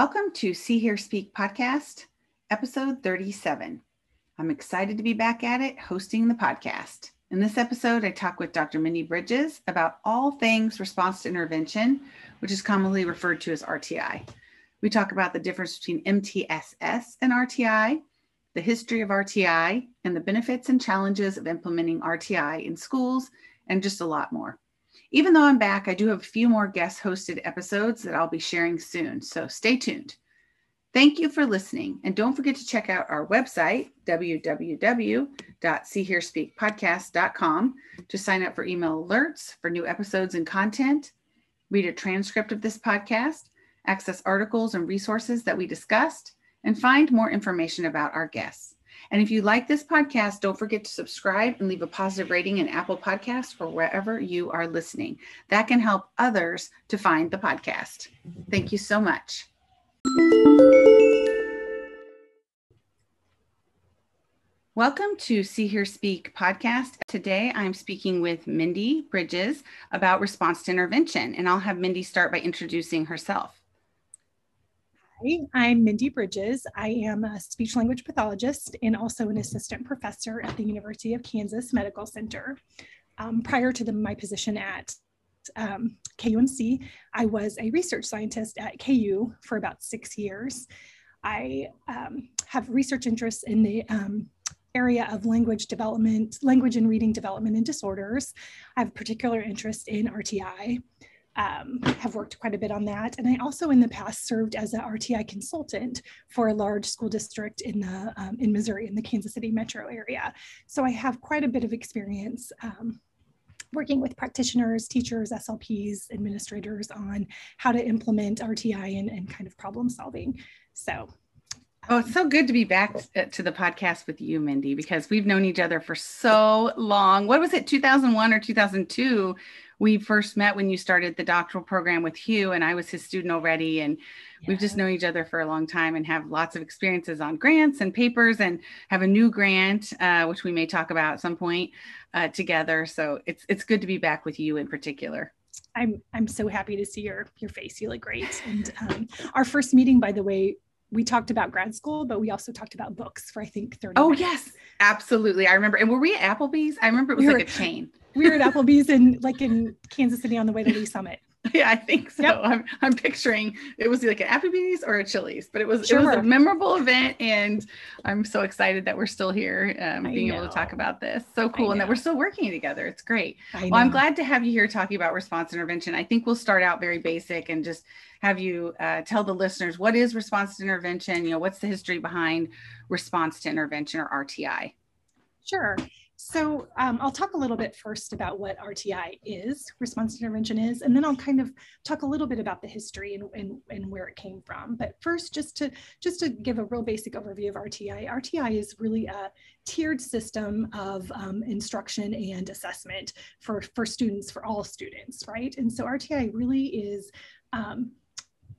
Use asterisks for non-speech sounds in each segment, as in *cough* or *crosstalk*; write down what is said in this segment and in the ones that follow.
Welcome to See Hear Speak podcast, episode 37. I'm excited to be back at it hosting the podcast. In this episode, I talk with Dr. Mindy Bridges about all things response to intervention, which is commonly referred to as RTI. We talk about the difference between MTSS and RTI, the history of RTI, and the benefits and challenges of implementing RTI in schools, and just a lot more. Even though I'm back, I do have a few more guest hosted episodes that I'll be sharing soon, so stay tuned. Thank you for listening, and don't forget to check out our website, www.seehearspeakpodcast.com, to sign up for email alerts for new episodes and content, read a transcript of this podcast, access articles and resources that we discussed, and find more information about our guests. And if you like this podcast, don't forget to subscribe and leave a positive rating in Apple Podcasts or wherever you are listening. That can help others to find the podcast. Thank you so much. Welcome to See Hear Speak podcast. Today I'm speaking with Mindy Bridges about response to intervention, and I'll have Mindy start by introducing herself. Hi, I'm Mindy Bridges. I am a speech language pathologist and also an assistant professor at the University of Kansas Medical Center. Um, prior to the, my position at um, KUMC, I was a research scientist at KU for about six years. I um, have research interests in the um, area of language development, language and reading development and disorders. I have a particular interest in RTI um, have worked quite a bit on that. And I also in the past served as an RTI consultant for a large school district in the um, in Missouri in the Kansas City metro area. So I have quite a bit of experience um, working with practitioners, teachers, SLPs, administrators on how to implement RTI and, and kind of problem solving. So Oh, it's so good to be back uh, to the podcast with you, Mindy, because we've known each other for so long. What was it, 2001 or 2002? we first met when you started the doctoral program with Hugh, and I was his student already. And yeah. we've just known each other for a long time and have lots of experiences on grants and papers, and have a new grant, uh, which we may talk about at some point uh, together. So it's it's good to be back with you in particular. I'm I'm so happy to see your your face. You look great. And um, our first meeting, by the way, we talked about grad school, but we also talked about books for I think 30 Oh minutes. yes, absolutely. I remember. And were we at Applebee's? I remember it was we like were, a chain. We were at *laughs* Applebee's in like in Kansas City on the way to Lee Summit. *laughs* Yeah, I think so. Yep. I'm, I'm picturing it was like an Applebee's or a Chili's, but it was sure. it was a memorable event, and I'm so excited that we're still here, um, being able to talk about this. So cool, and that we're still working together. It's great. Well, I'm glad to have you here talking about response intervention. I think we'll start out very basic and just have you uh, tell the listeners what is response to intervention. You know, what's the history behind response to intervention or RTI? Sure. So um, I'll talk a little bit first about what RTI is, response intervention is, and then I'll kind of talk a little bit about the history and, and, and where it came from. But first, just to just to give a real basic overview of RTI, RTI is really a tiered system of um, instruction and assessment for, for students, for all students, right? And so RTI really is um,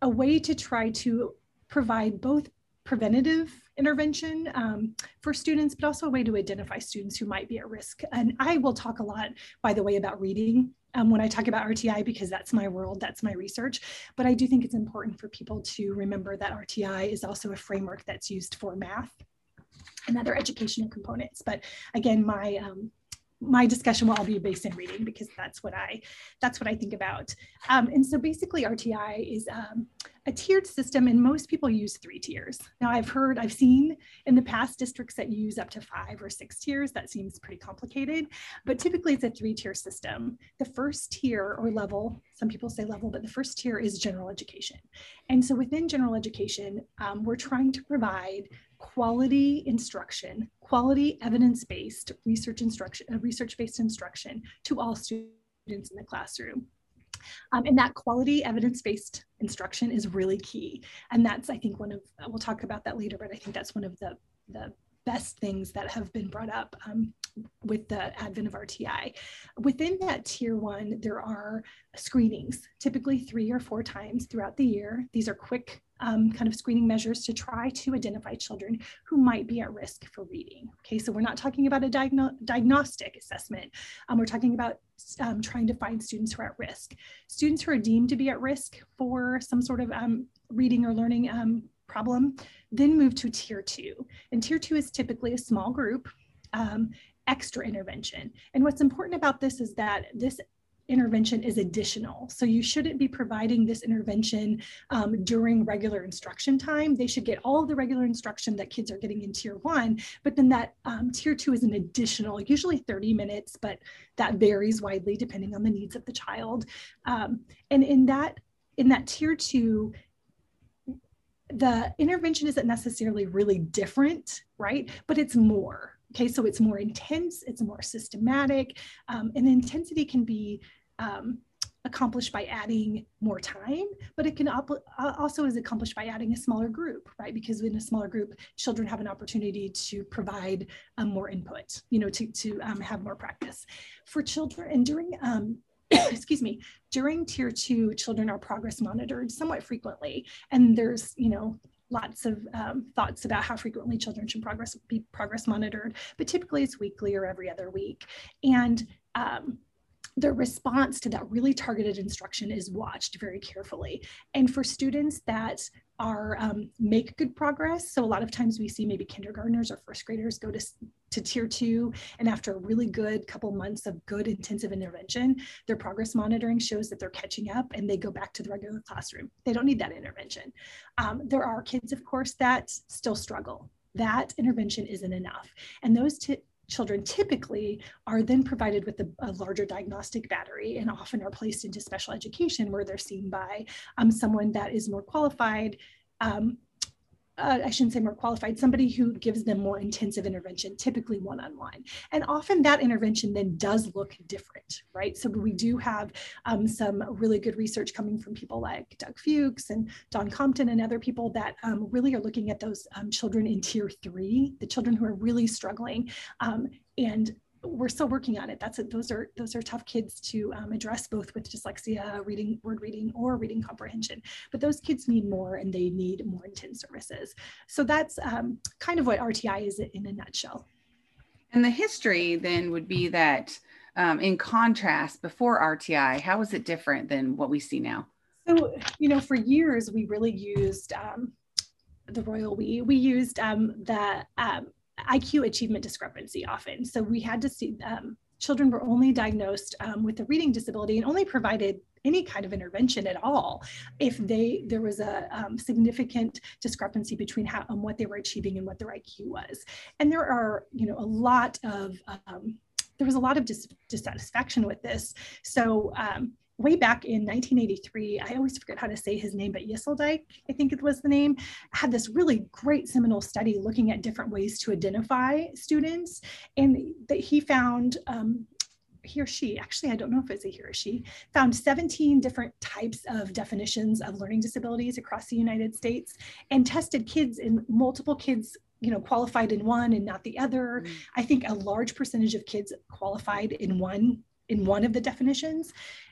a way to try to provide both preventative intervention um, for students, but also a way to identify students who might be at risk. And I will talk a lot, by the way, about reading um, when I talk about RTI because that's my world, that's my research. But I do think it's important for people to remember that RTI is also a framework that's used for math and other educational components. But again, my um, my discussion will all be based in reading because that's what I that's what I think about. Um, and so basically RTI is um, a tiered system and most people use three tiers. Now I've heard, I've seen in the past districts that use up to five or six tiers. That seems pretty complicated, but typically it's a three tier system. The first tier or level, some people say level, but the first tier is general education. And so within general education, um, we're trying to provide quality instruction, quality evidence-based research instruction, uh, research-based instruction to all students in the classroom. Um, and that quality evidence-based instruction is really key. And that's, I think, one of, we'll talk about that later, but I think that's one of the, the best things that have been brought up um, with the advent of RTI. Within that tier one, there are screenings, typically three or four times throughout the year. These are quick um, kind of screening measures to try to identify children who might be at risk for reading. Okay, so we're not talking about a diagno diagnostic assessment. Um, we're talking about um, trying to find students who are at risk. Students who are deemed to be at risk for some sort of um, reading or learning um, problem, then move to tier two. And tier two is typically a small group. Um, extra intervention. And what's important about this is that this intervention is additional. So you shouldn't be providing this intervention um, during regular instruction time. They should get all of the regular instruction that kids are getting in tier one, but then that um, tier two is an additional, usually 30 minutes, but that varies widely depending on the needs of the child. Um, and in that, in that tier two, the intervention isn't necessarily really different, right? But it's more. Okay, so it's more intense, it's more systematic, um, and intensity can be um, accomplished by adding more time, but it can uh, also is accomplished by adding a smaller group, right? Because in a smaller group, children have an opportunity to provide um, more input, you know, to, to um, have more practice. For children, and during, um, *coughs* excuse me, during tier two, children are progress monitored somewhat frequently. And there's, you know, lots of um, thoughts about how frequently children should progress be progress monitored, but typically it's weekly or every other week. And um, the response to that really targeted instruction is watched very carefully. And for students that are um, make good progress, so a lot of times we see maybe kindergartners or first graders go to, to tier two, and after a really good couple months of good intensive intervention, their progress monitoring shows that they're catching up and they go back to the regular classroom. They don't need that intervention. Um, there are kids, of course, that still struggle that intervention isn't enough. And those children typically are then provided with a, a, larger diagnostic battery and often are placed into special education where they're seen by um, someone that is more qualified um, uh, I shouldn't say more qualified, somebody who gives them more intensive intervention, typically one on one. And often that intervention then does look different, right? So we do have um, some really good research coming from people like Doug Fuchs and Don Compton and other people that um, really are looking at those um, children in tier three, the children who are really struggling. Um, and we're still working on it. That's it. Those are those are tough kids to um, address both with dyslexia, reading, word reading, or reading comprehension. But those kids need more, and they need more intense services. So that's um, kind of what RTI is in a nutshell. And the history then would be that, um, in contrast, before RTI, how is it different than what we see now? So you know, for years we really used um, the royal we. We used um, the um, IQ achievement discrepancy often. So we had to see um, children were only diagnosed um, with a reading disability and only provided any kind of intervention at all if they there was a um, significant discrepancy between how um, what they were achieving and what their IQ was. And there are you know a lot of um, there was a lot of dis- dissatisfaction with this. So um, way back in 1983, I always forget how to say his name, but Ysseldyke, I think it was the name, had this really great seminal study looking at different ways to identify students. And that he found um, he or she, actually, I don't know if it's a he or she, found 17 different types of definitions of learning disabilities across the United States and tested kids in multiple kids you know qualified in one and not the other mm. i think a large percentage of kids qualified in one in one of the definitions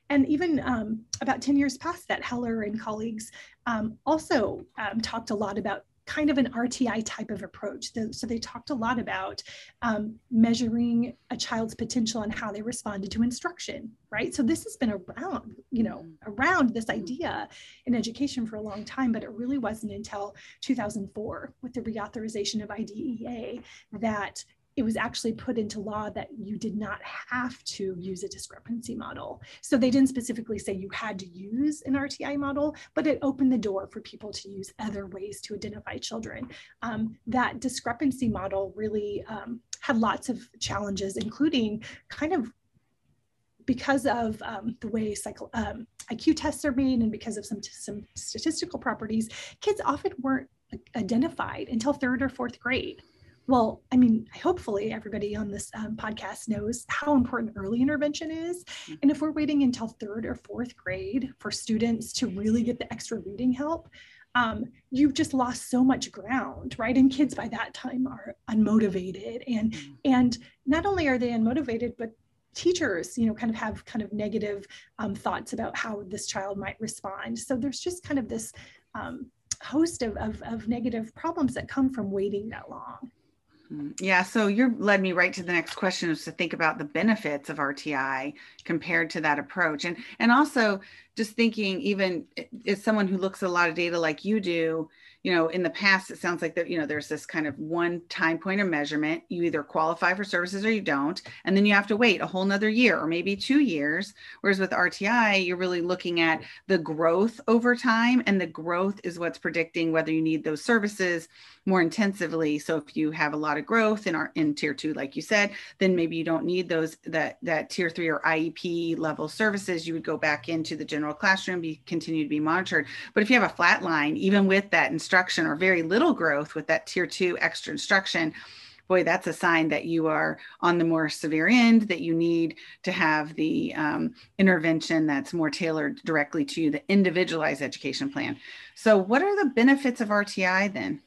and even um, about 10 years past that, Heller and colleagues um, also um, talked a lot about kind of an RTI type of approach. So they talked a lot about um, measuring a child's potential and how they responded to instruction, right? So this has been around, you know, mm-hmm. around this idea in education for a long time, but it really wasn't until 2004 with the reauthorization of IDEA that it was actually put into law that you did not have to use a discrepancy model. So they didn't specifically say you had to use an RTI model, but it opened the door for people to use other ways to identify children. Um, that discrepancy model really um, had lots of challenges, including kind of because of um, the way um, IQ tests are made and because of some, some statistical properties, kids often weren't identified until third or fourth grade. Well, I mean, hopefully everybody on this um, podcast knows how important early intervention is. Mm-hmm. And if we're waiting until third or fourth grade for students to really get the extra reading help, um, you've just lost so much ground, right? And kids by that time are unmotivated, and mm-hmm. and not only are they unmotivated, but teachers you know kind of have kind of negative um, thoughts about how this child might respond so there's just kind of this um, host of, of, of negative problems that come from waiting that long. Mm-hmm. Yeah, so you're led me right to the next question is to think about the benefits of RTI compared to that approach. And and also just thinking even eh, as someone who looks at a lot of data like you do, you know, in the past, it sounds like that, you know, there's this kind of one time point of measurement. You either qualify for services or you don't. And then you have to wait a whole nother year or maybe two years. Whereas with RTI, you're really looking at the growth over time. And the growth is what's predicting whether you need those services more intensively. So if you have a lot of growth in our in tier two, like you said, then maybe you don't need those that that tier three or IEP level services. You would go back into the general classroom, be continue to be monitored. But if you have a flat line, even with that instruction or very little growth with that tier two extra instruction, boy, that's a sign that you are on the more severe end, that you need to have the um, intervention that's more tailored directly to you, the individualized education plan. So, what are the benefits of RTI then?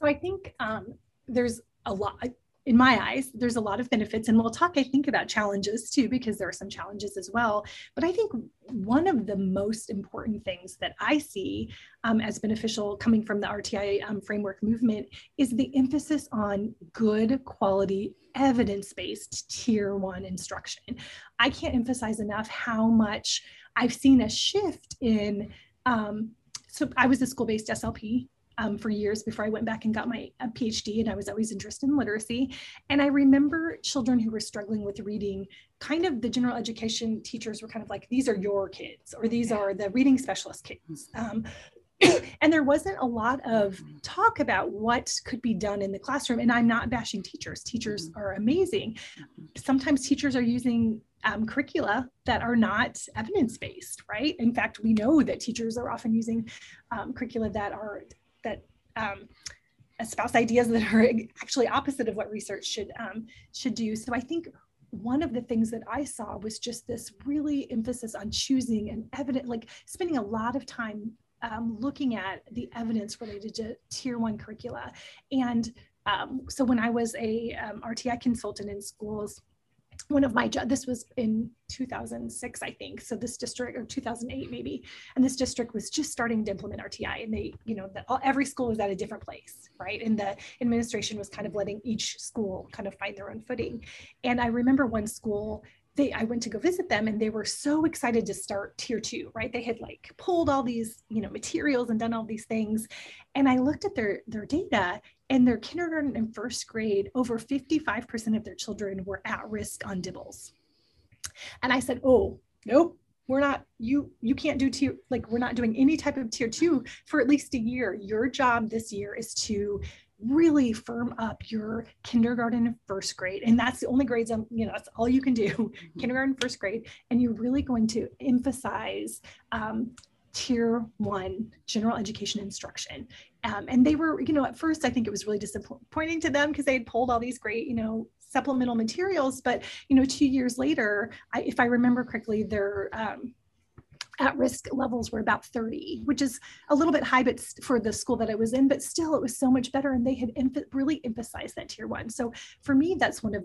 So, I think um, there's a lot in my eyes, there's a lot of benefits. And we'll talk, I think, about challenges too, because there are some challenges as well. But I think one of the most important things that I see um, as beneficial coming from the RTI um, framework movement is the emphasis on good quality evidence based tier one instruction. I can't emphasize enough how much I've seen a shift in. Um, so I was a school based SLP um, for years before I went back and got my PhD, and I was always interested in literacy. And I remember children who were struggling with reading. Kind of the general education teachers were kind of like, "These are your kids," or "These are the reading specialist kids." Um, *coughs* and there wasn't a lot of talk about what could be done in the classroom. And I'm not bashing teachers. Teachers mm-hmm. are amazing. Sometimes teachers are using um, curricula that are not evidence based, right? In fact, we know that teachers are often using um, curricula that are um, espouse ideas that are *laughs* actually opposite of what research should um, should do. So I think one of the things that I saw was just this really emphasis on choosing and evident, like spending a lot of time um, looking at the evidence related to tier one curricula. And um, so when I was a um, RTI consultant in schools, one of my this was in 2006 i think so this district or 2008 maybe and this district was just starting to implement rti and they you know the, every school was at a different place right and the administration was kind of letting each school kind of find their own footing and i remember one school they I went to go visit them and they were so excited to start tier two, right? They had like pulled all these, you know, materials and done all these things. And I looked at their their data and their kindergarten and first grade, over 55% of their children were at risk on DIBELS. And I said, oh, nope, we're not you you can't do tier like we're not doing any type of tier two for at least a year your job this year is to really firm up your kindergarten and first grade and that's the only grades i'm you know that's all you can do mm-hmm. kindergarten first grade and you're really going to emphasize um, tier one general education instruction um, and they were you know at first i think it was really disappointing to them because they had pulled all these great you know supplemental materials but you know two years later I, if i remember correctly their um, at risk levels were about 30, which is a little bit high but for the school that I was in, but still it was so much better. And they had really emphasized that tier one. So for me, that's one of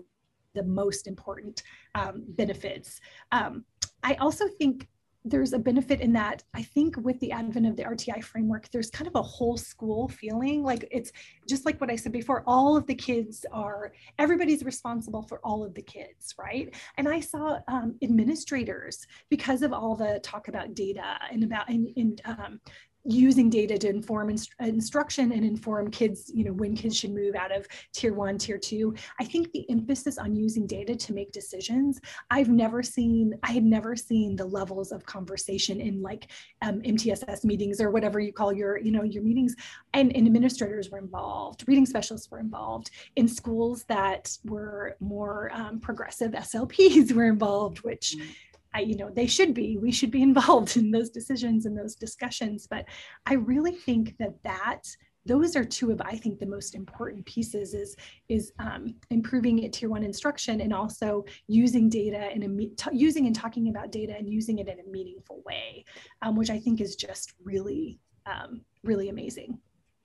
the most important um, benefits. Um, I also think there's a benefit in that I think with the advent of the RTI framework, there's kind of a whole school feeling. Like it's just like what I said before, all of the kids are, everybody's responsible for all of the kids, right? And I saw um, administrators, because of all the talk about data and about, and, and um, using data to inform inst- instruction and inform kids, you know, when kids should move out of tier one, tier two. I think the emphasis on using data to make decisions, I've never seen, I had never seen the levels of conversation in like um, MTSS meetings or whatever you call your, you know, your meetings. And, and administrators were involved, reading specialists were involved in schools that were more um, progressive SLPs *laughs* were involved, which mm-hmm. I, you know, they should be, we should be *laughs* involved in those decisions and those discussions. But I really think that that those are two of i think the most important pieces is is um, improving it tier one instruction and also using data and using and talking about data and using it in a meaningful way um, which i think is just really um, really amazing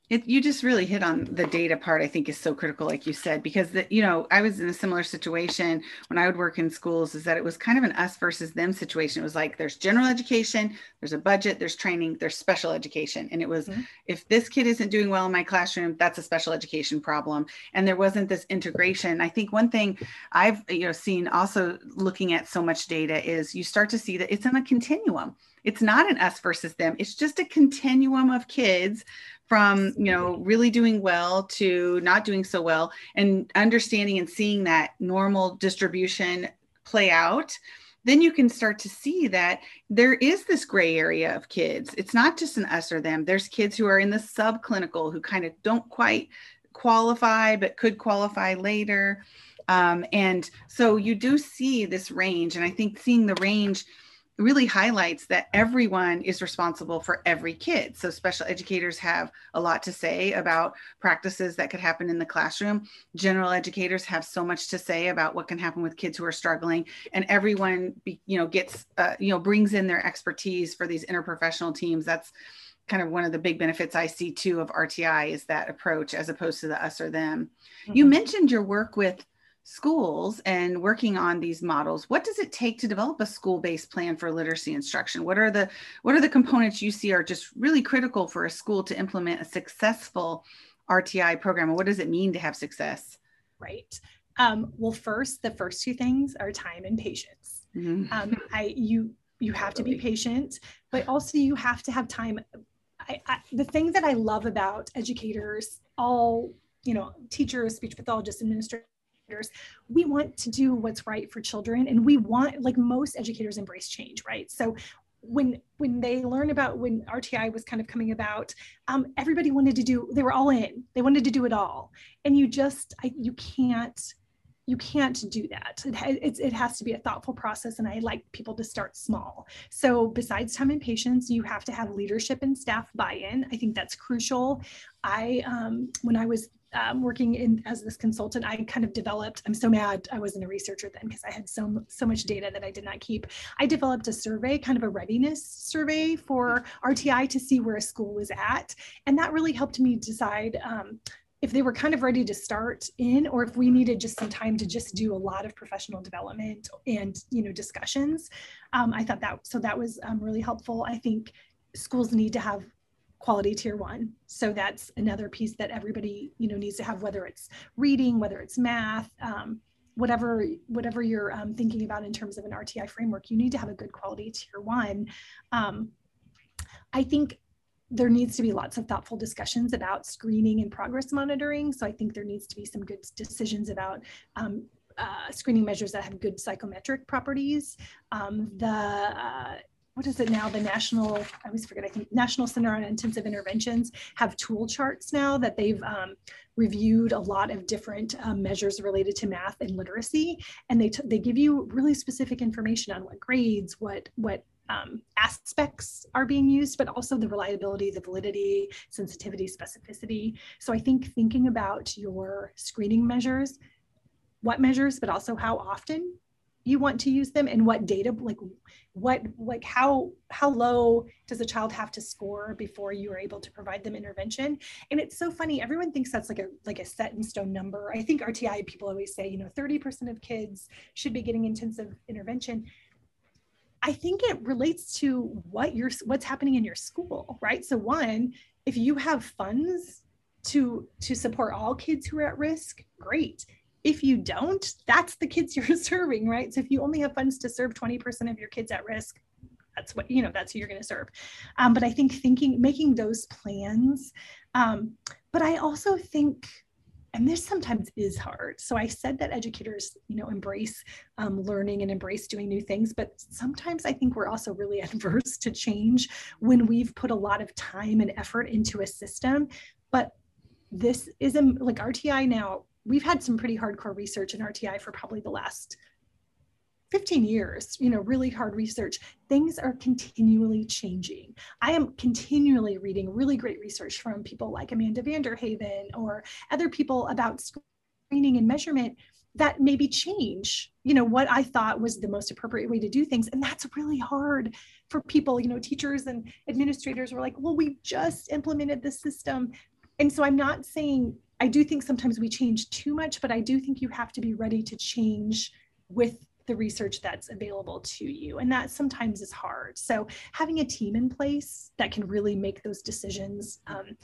it, you just really hit on the data part i think is so critical like you said because the, you know i was in a similar situation when i would work in schools is that it was kind of an us versus them situation. It was like there's general education there's a budget there's training there's special education. And it was mm-hmm. if this kid isn't doing well in my classroom that's a special education problem. And there wasn't this integration. I think one thing i've you know seen also looking at so much data is you start to see that it's in a continuum. It's not an us versus them. It's just a continuum of kids from you know really doing well to not doing so well and understanding and seeing that normal distribution play out then you can start to see that there is this gray area of kids. It's not just an us or them. There's kids who are in the subclinical who kind of don't quite qualify but could qualify later. Um, and so you do see this range and i think seeing the range really highlights that everyone is responsible for every kid. So special educators have a lot to say about practices that could happen in the classroom. General educators have so much to say about what can happen with kids who are struggling and everyone be, you know gets uh, you know brings in their expertise for these interprofessional teams. That's kind of one of the big benefits I see too of RTI is that approach as opposed to the us or them. Mm-hmm. You mentioned your work with schools and working on these models what does it take to develop a school-based plan for literacy instruction? What are the what are the components you see are just really critical for a school to implement a successful rti program? And what does it mean to have success? Right. Um, well first the first two things are time and patience. Mm-hmm. um, i you you have to be patient but also you have to have time. I, I, the thing that i love about educators all you know teachers speech pathologists administrators we want to do what's right for children and we want like most educators embrace change right so when when they learn about when RTI was kind of coming about, um, everybody wanted to do. They were all in. They wanted to do it all, and you just I, you can't you can't do that. It, it, it, has to be a thoughtful process, and I like people to start small. So, besides time and patience, you have to have leadership and staff buy-in. I think that's crucial. I, um, when I was um, working in as this consultant, I kind of developed. I'm so mad I wasn't a researcher then because I had so so much data that I did not keep. I developed a survey, kind of a readiness survey for RTI to see where a school was at, and that really helped me decide. Um, if they were kind of ready to start in or if we needed just some time to just do a lot of professional development and you know discussions um, i thought that so that was um, really helpful i think schools need to have quality tier one. So that's another piece that everybody, you know, needs to have, whether it's reading, whether it's math, um, whatever whatever you're um, thinking about in terms of an RTI framework, you need to have a good quality tier one. Um, I think there needs to be lots of thoughtful discussions about screening and progress monitoring. So I think there needs to be some good decisions about um, uh, screening measures that have good psychometric properties. Um, the uh, what is it now? The National, I always forget, I think National Center on Intensive Interventions have tool charts now that they've um, reviewed a lot of different um, measures related to math and literacy. And they, they give you really specific information on what grades, what, what um, aspects are being used, but also the reliability, the validity, sensitivity, specificity. So I think thinking about your screening measures, what measures, but also how often you want to use them and what data like what like how how low does a child have to score before you are able to provide them intervention? And it's so funny everyone thinks that's like a like a set in stone number. I think rti people always say you know 30% of kids should be getting intensive intervention. I think it relates to what you're what's happening in your school right? So one if you have funds to to support all kids who are at risk great if you don't, that's the kids *laughs* you're serving, right? So if you only have funds to serve 20% of your kids at risk, that's what, you know, that's who you're going to serve. Um, but I think thinking, making those plans. Um, but I also think, and this sometimes is hard. So I said that educators, you know, embrace um, learning and embrace doing new things, but sometimes I think we're also really *laughs* adverse to change when we've put a lot of time and effort into a system. But this is a, like RTI now we've had some pretty hardcore research in RTI for probably the last 15 years, you know, really hard research. Things are continually changing. I am continually reading really great research from people like Amanda VanDerHeyden or other people about screening and measurement that maybe change, you know, what I thought was the most appropriate way to do things. And that's really hard for people, you know, teachers and administrators were like, well, we just implemented this system and so I'm not saying I do think sometimes we change too much, but I do think you have to be ready to change with the research that's available to you. And that sometimes is hard. So having a team in place that can really make those decisions um,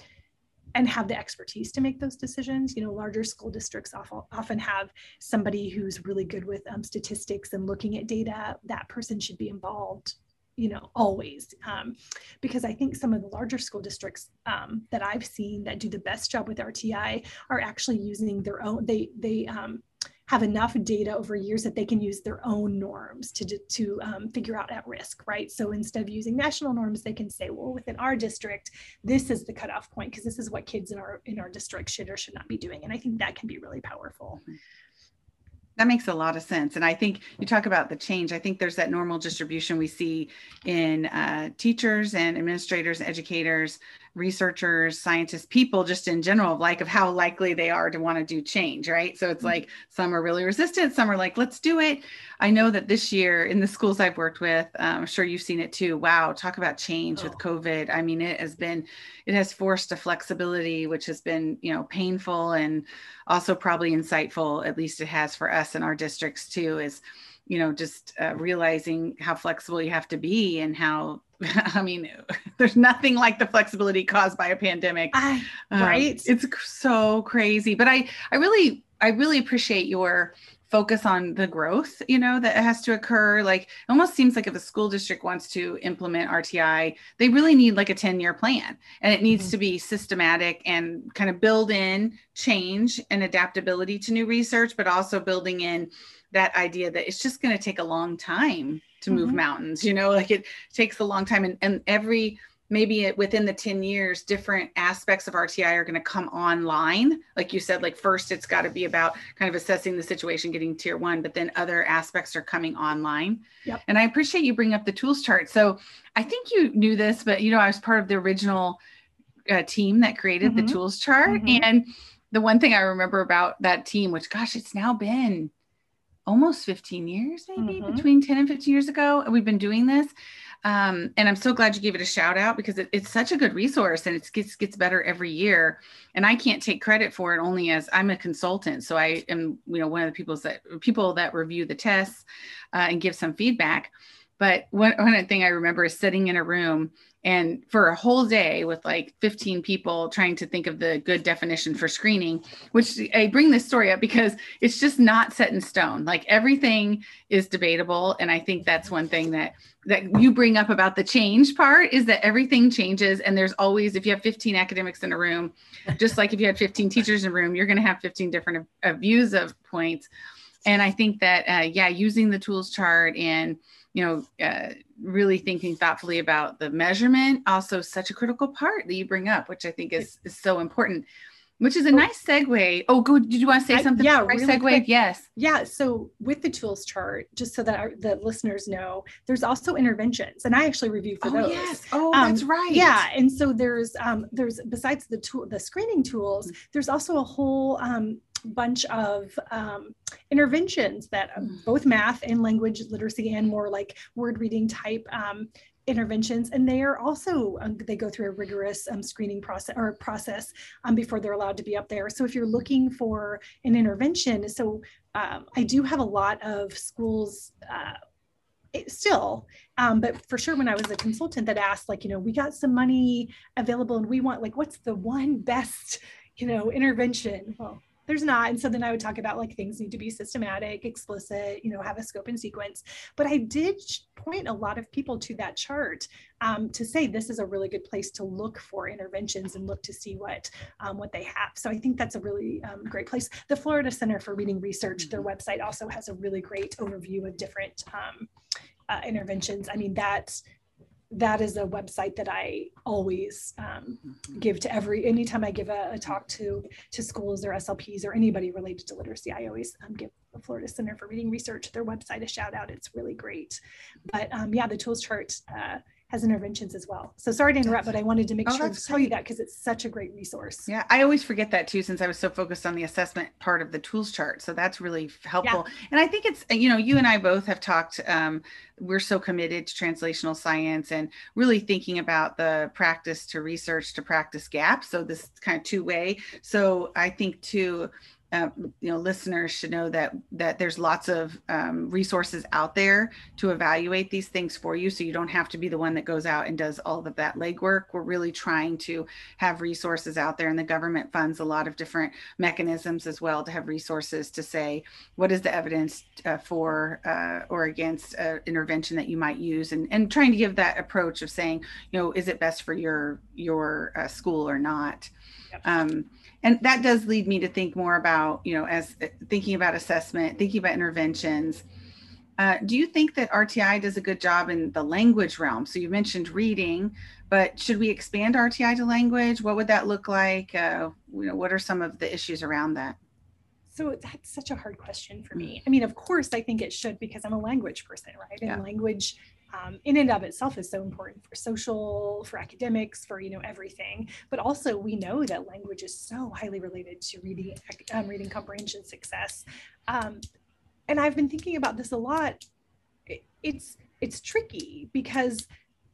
and have the expertise to make those decisions. You know, larger school districts often have somebody who's really good with um, statistics and looking at data. That person should be involved you know always um, because i think some of the larger school districts um, that i've seen that do the best job with rti are actually using their own they they um, have enough data over years that they can use their own norms to, to um, figure out at risk, right? So instead of using national norms, they can say, well, within our district, this is the cutoff point because this is what kids in our in our district should or should not be doing. And I think that can be really powerful. That makes a lot of sense. And I think you talk about the change. I think there's that normal distribution we see in uh, teachers and administrators, educators, researchers, scientists, people just in general of like of how likely they are to want to do change, right? So it's mm-hmm. like some are really resistant, some are like, let's do it. I know that this year in the schools I've worked with, um, I'm sure you've seen it too. Wow, talk about change oh. with COVID. I mean, it has been, it has forced a flexibility, which has been, you know, painful and also probably insightful. At least it has for us in our districts too. Is you know just uh, realizing how flexible you have to be and how *laughs* I mean, *laughs* there's nothing like the flexibility caused by a pandemic. I, um, right. It's so crazy. But I, I really, I really appreciate your focus on the growth, you know, that has to occur. Like it almost seems like if a school district wants to implement RTI, they really need like a 10 year plan and it needs mm-hmm. to be systematic and kind of build in change and adaptability to new research, but also building in that idea that it's just going to take a long time to move mm-hmm. mountains you know like it takes a long time and, and every maybe it, within the 10 years different aspects of rti are going to come online like you said like first it's got to be about kind of assessing the situation getting tier one but then other aspects are coming online yep. and i appreciate you bring up the tools chart so i think you knew this but you know i was part of the original uh, team that created mm-hmm. the tools chart mm-hmm. and the one thing i remember about that team which gosh it's now been almost 15 years, maybe mm-hmm. between 10 and 15 years ago. And we've been doing this. Um, and I'm so glad you gave it a shout out because it, it's such a good resource and it gets, gets better every year. And I can't take credit for it only as I'm a consultant. So I am, you know, one of the people that people that review the tests uh, and give some feedback. But one, one thing I remember is sitting in a room and for a whole day with like 15 people trying to think of the good definition for screening which i bring this story up because it's just not set in stone. Like everything is debatable and i think that's one thing that that you bring up about the change part is that everything changes and there's always if you have 15 academics in a room just like if you had 15 teachers in a room you're going to have 15 different uh, views of points. And i think that uh, yeah using the tools chart and you know, uh, really thinking thoughtfully about the measurement, also such a critical part that you bring up, which I think is, is so important. Which is a nice segue. Oh, good. Did you want to say something? I, yeah, really segue. Quick. Yes. Yeah. So with the tools chart, just so that our, the listeners know, there's also interventions, and I actually review for oh, those. Yes. Oh, um, that's right. Yeah. And so there's um, there's besides the tool the screening tools, mm-hmm. there's also a whole um, bunch of um, interventions that um, both math and language literacy and more like word reading type um, interventions. And they are also um, they go through a rigorous um, screening process or process um, before they're allowed to be up there. So if you're looking for an intervention so um, i do have a lot of schools uh, still um, but for sure when i was a consultant that asked like you know we got some money available and we want like what's the one best you know intervention? Well there's not. And so then i would talk about like things need to be systematic explicit you know have a scope and sequence. But i did point a lot of people to that chart um, to say this is a really good place to look for interventions and look to see what um, what they have. So i think that's a really um, great place. The florida center for reading research their mm-hmm. website also has a really great overview of different um, uh, interventions. I mean that that is a website that I always um, mm-hmm. give to every anytime I give a, a, talk to to schools or SLPs or anybody related to literacy. I always um, give the Florida Center for Reading Research their website a shout out. It's really great. But um, yeah, the tools chart uh, has interventions as well. So sorry to interrupt, but I wanted to make oh, sure to tell you that because it's such a great resource. Yeah, I always forget that too since I was so focused on the assessment part of the tools chart. So that's really helpful. Yeah. And I think it's, you know, you and I both have talked, um, we're so committed to translational science and really thinking about the practice to research to practice gap. So this kind of two way. So I think too, uh, you know listeners should know that that there's lots of um, resources out there to evaluate these things for you. So you don't have to be the one that goes out and does all of that legwork. We're really trying to have resources out there and the government funds a lot of different mechanisms as well to have resources to say what is the evidence uh, for uh, or against uh, intervention that you might use? And, and trying to give that approach of saying you know is it best for your your uh, school or not? Yep. um, and that does lead me to think more about you know as uh, thinking about assessment thinking about interventions uh, do you think that rti does a good job in the language realm so you mentioned reading but should we expand rti to language what would that look like uh, you know what are some of the issues around that so that's such a hard question for me. I mean, of course, I think it should because I'm a language person, right? And yeah. language um, in and of itself is so important for social, for academics, for you know everything. But also, we know that language is so highly related to reading, um, reading comprehension success. Um, and I've been thinking about this a lot. It, it's it's tricky because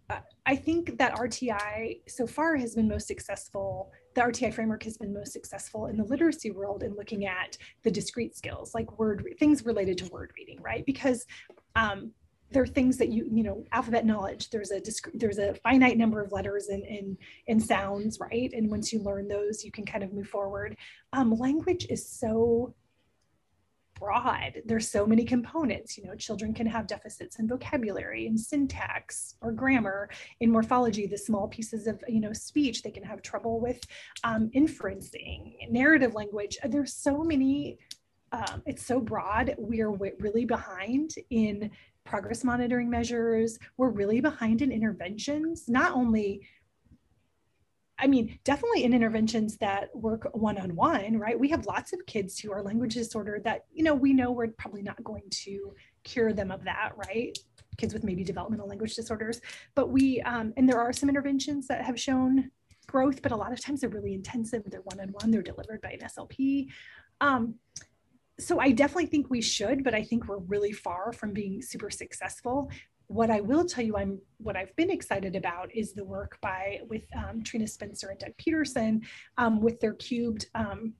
uh, I think that RTI so far has been most successful. The RTI framework has been most successful in the literacy world in looking at the discrete skills, like word things related to word reading, right? Because um, there are things that you you know alphabet knowledge there's a there's a finite number of letters and and, and sounds right? And once you learn those you can kind of move forward. Um, language is so broad. There's so many components you know children can have deficits in vocabulary and syntax or grammar in morphology the small pieces of you know speech they can have trouble with um, inferencing narrative language. There's so many um, it's so broad. We're really behind in progress monitoring measures. We're really behind in interventions, not only I mean, definitely in interventions that work one on one, right? We have lots of kids who are language disordered that, you know, we know we're probably not going to cure them of that, right? Kids with maybe developmental language disorders. But we, um, and there are some interventions that have shown growth, but a lot of times they're really intensive. They're one on one, they're delivered by an SLP. Um, so I definitely think we should, but I think we're really far from being super successful. What I will tell you, I'm what I've been excited about is the work by with um, Trina Spencer and Doug Peterson um, with their CUBED. Um,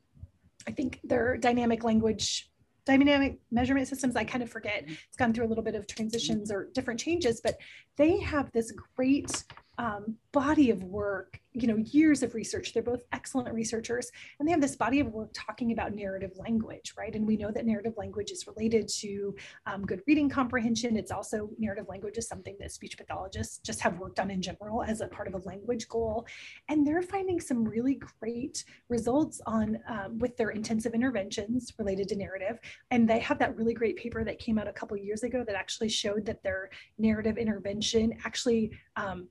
I think their dynamic language dynamic measurement systems i kind of forget it's gone through a little bit of transitions or different changes but they have this great um, body of work you know years of research. They're both excellent researchers and they have this body of work talking about narrative language right? And we know that narrative language is related to um, good reading comprehension. It's also narrative language is something that speech pathologists just have worked on in general as a part of a language goal. And they're finding some really great results on um, with their intensive interventions related to narrative. And they have that really great paper that came out a couple years ago that actually showed that their narrative intervention actually um,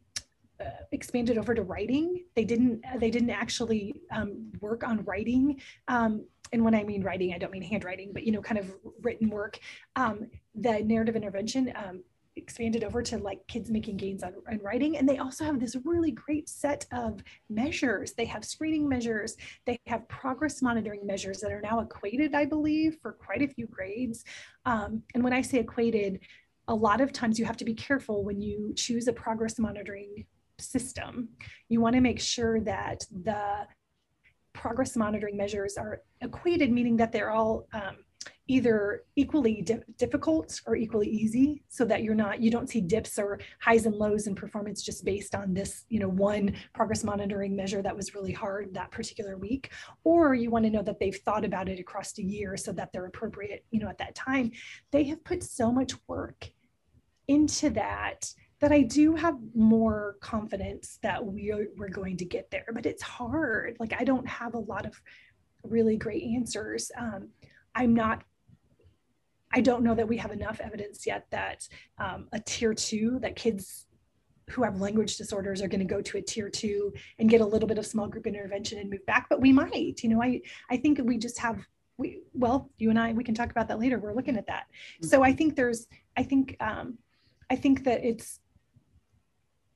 expanded over to writing. They didn't they didn't actually um, work on writing. Um, and when I mean writing, I don't mean handwriting, but you know, kind of written work. Um, the narrative intervention um, expanded over to like kids making gains on, on writing. And they also have this really great set of measures. They have screening measures, they have progress monitoring measures that are now equated, I believe, for quite a few grades. Um, and when I say equated, a lot of times you have to be careful when you choose a progress monitoring system, you want to make sure that the progress monitoring measures are equated, meaning that they're all um, either equally di- difficult or equally easy so that you're not you don't see dips or highs and lows in performance just based on this you know one progress monitoring measure that was really hard that particular week. Or you want to know that they've thought about it across the year so that they're appropriate you know at that time. They have put so much work into that that I do have more confidence that we're, we're going to get there, but it's hard. Like, I don't have a lot of really great answers. Um, I'm not, I don't know that we have enough evidence yet that um, a tier two, that kids who have language disorders are going to go to a tier two and get a little bit of small group intervention and move back, but we might, you know, I, I think we just have, we, well, you and I, we can talk about that later. We're looking at that. So I think there's, I think, um, I think that it's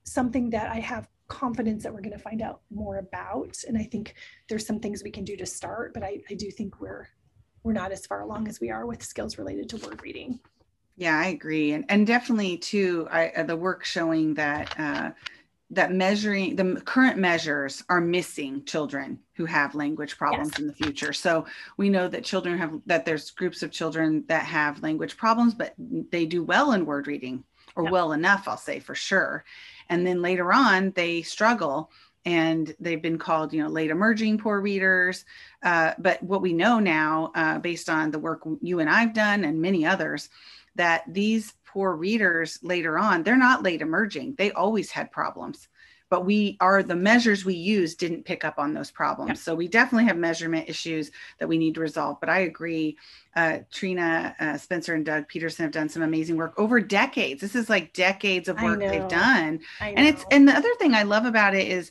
something that I have confidence that we're going to find out more about. And I think there's some things we can do to start, but I, I do think we're we're not as far along as we are with skills related to word reading. Yeah, I agree, and and definitely too, I, uh, the work showing that uh, that measuring the current measures are missing children who have language problems yes. in the future. So we know that children have that there's groups of children that have language problems, but they do well in word reading or yep. well enough, I'll say for sure. And then later on, they struggle and they've been called, you know, late emerging poor readers. Uh, but what we know now, uh, based on the work you and I've done and many others, that these poor readers later on, they're not late emerging. They always had problems but we are the measures we use didn't pick up on those problems. Yep. So we definitely have measurement issues that we need to resolve. But I agree, uh, Trina uh, Spencer and Doug Petersen have done some amazing work over decades. This is like decades of work they've done, and it's and the other thing I love about it is.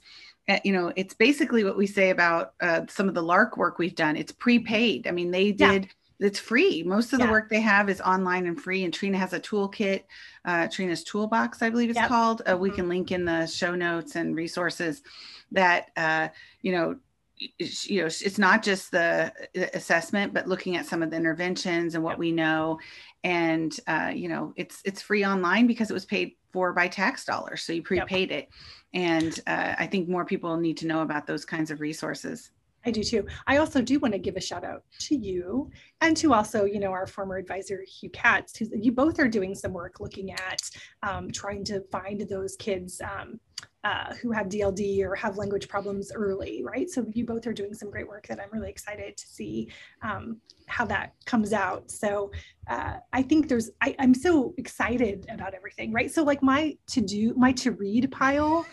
Uh, you know, it's basically what we say about uh, some of the LARC work we've done. It's prepaid. I mean, they did yeah it's free. Most of the work they have is online and free. And Trina has a toolkit, uh, Trina's Toolbox, I believe it's yep. called. Uh, we mm-hmm. can link in the show notes and resources that, uh, you know, you know it's not just the assessment but looking at some of the interventions and what yep. we know and uh, you know it's it's free online because it was paid for by tax dollars so you prepaid yep. it and uh, i think more people need to know about those kinds of resources I do too. I also do want to give a shout out to you and to also, you know, our former advisor, Hugh Catts, who you both are doing some work looking at um, trying to find those kids um, uh, who have DLD or have language problems early, right? So you both are doing some great work that I'm really excited to see um, how that comes out. So uh, I think there's, I, I'm so excited about everything, right? So like my to do, my to read pile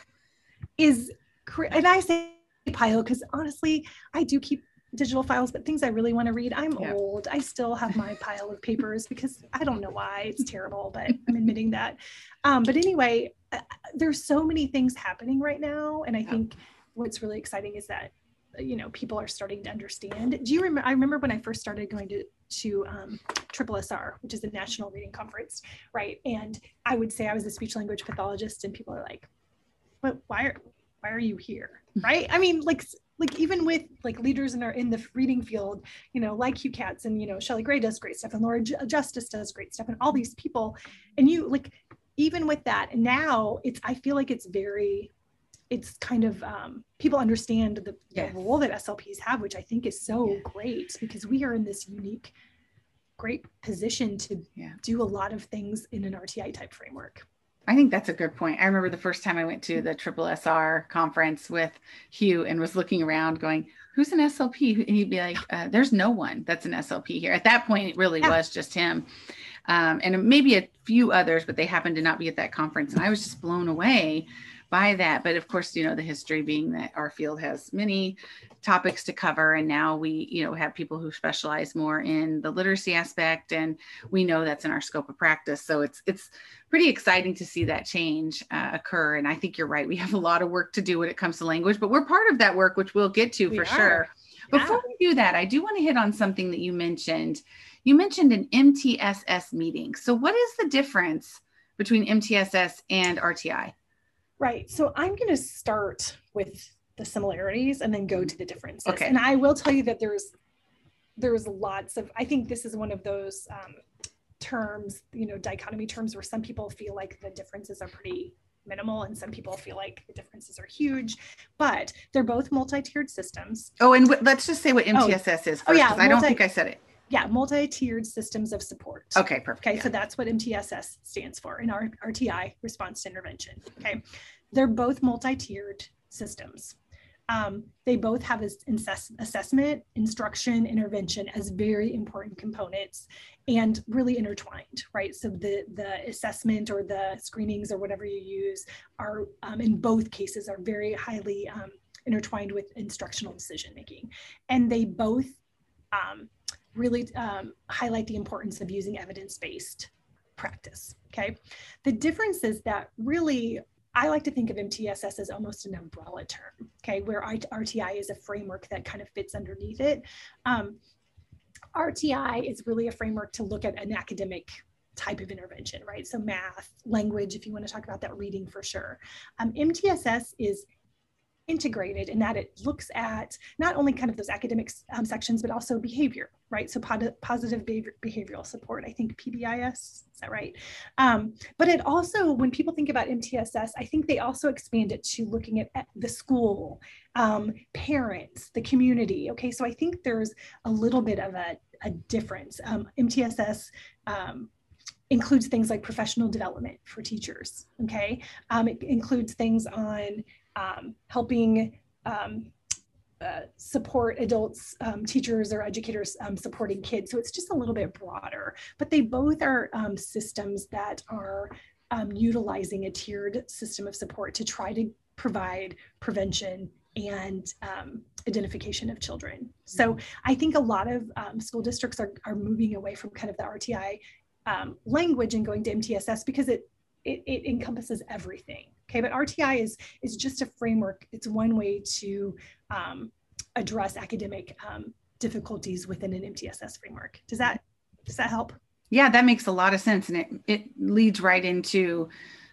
is, and I say pile because honestly, I do keep digital files, but things I really want to read, I'm yeah. old. I still have my *laughs* pile of papers because I don't know why it's terrible, but I'm admitting that. *laughs* Um, but anyway, uh, there's so many things happening right now. And I yeah. think what's really exciting is that, you know, people are starting to understand. Do you remember? I remember when I first started going to, to um, Triple SR, which is the National Reading Conference, right? And I would say I was a speech language pathologist, and people are like, "But why are why are you here *laughs* right i mean like like even with like leaders in our in the reading field you know like hugh catts and you know shelley gray does great stuff and laura justice does great stuff and all these people and you like even with that now it's i feel like it's very it's kind of um, people understand the, yes. the, role that slps have which i think is so yeah. great because we are in this unique great position to yeah. do a lot of things in an rti type framework I think that's a good point. I remember the first time I went to the Triple SR conference with Hugh and was looking around going, who's an SLP? And he'd be like, uh, there's no one that's an SLP here. At that point, it really yeah. was just him. Um, and maybe a few others, but they happened to not be at that conference. And I was just blown away by that. But of course, you know, the history being that our field has many topics to cover. And now we, you know, have people who specialize more in the literacy aspect. And we know that's in our scope of practice. So it's, it's pretty exciting to see that change uh, occur. And I think you're right. We have a lot of work to do when it comes to language, but we're part of that work, which we'll get to we for are. sure. Yeah. Before we do that, I do want to hit on something that you mentioned. You mentioned an MTSS meeting. So, what is the difference between MTSS and RTI? Right. So I'm going to start with the similarities and then go to the differences. Okay. And I will tell you that there's there's lots of I think this is one of those um, terms, you know, dichotomy terms where some people feel like the differences are pretty minimal and some people feel like the differences are huge but they're both multi-tiered systems oh and w- let's just say what mtss oh. is first oh, yeah, multi- i don't think i said it yeah, multi-tiered systems of support. Okay, perfect. Okay, yeah. so that's what MTSS stands for in our RTI response to intervention. Okay, they're both multi-tiered systems. Um, they both have assess- assessment, instruction, intervention as very important components and really intertwined, right? So the, the assessment or the screenings or whatever you use are um, in both cases are very highly um, intertwined with instructional decision making. And they both um, really um, highlight the importance of using evidence-based practice. Okay. The difference is that really, I like to think of MTSS as almost an umbrella term. Okay. Where RTI is a framework that kind of fits underneath it. Um, RTI is really a framework to look at an academic type of intervention, right? So math, language, if you want to talk about that, reading for sure. Um, MTSS is integrated in that it looks at not only kind of those academic um, sections, but also behavior, right? So positive behavior, behavioral support, I think PBIS, is that right? Um, but it also, when people think about MTSS, I think they also expand it to looking at, at the school, um, parents, the community. Okay, so I think there's a little bit of a, a difference. MTSS um, um, includes things like professional development for teachers. Okay, um, it includes things on um, helping um, uh, support adults, um, teachers, or educators um, supporting kids. So it's just a little bit broader, but they both are um, systems that are um, utilizing a tiered system of support to try to provide prevention and um, identification of children. So mm-hmm. I think a lot of um, school districts are, are moving away from kind of the RTI um, language and going to MTSS because it, it, it encompasses everything. Okay, but RTI is is just a framework. It's one way to um, address academic um, difficulties within an MTSS framework. Does that does that help? Yeah, that makes a lot of sense, and it it leads right into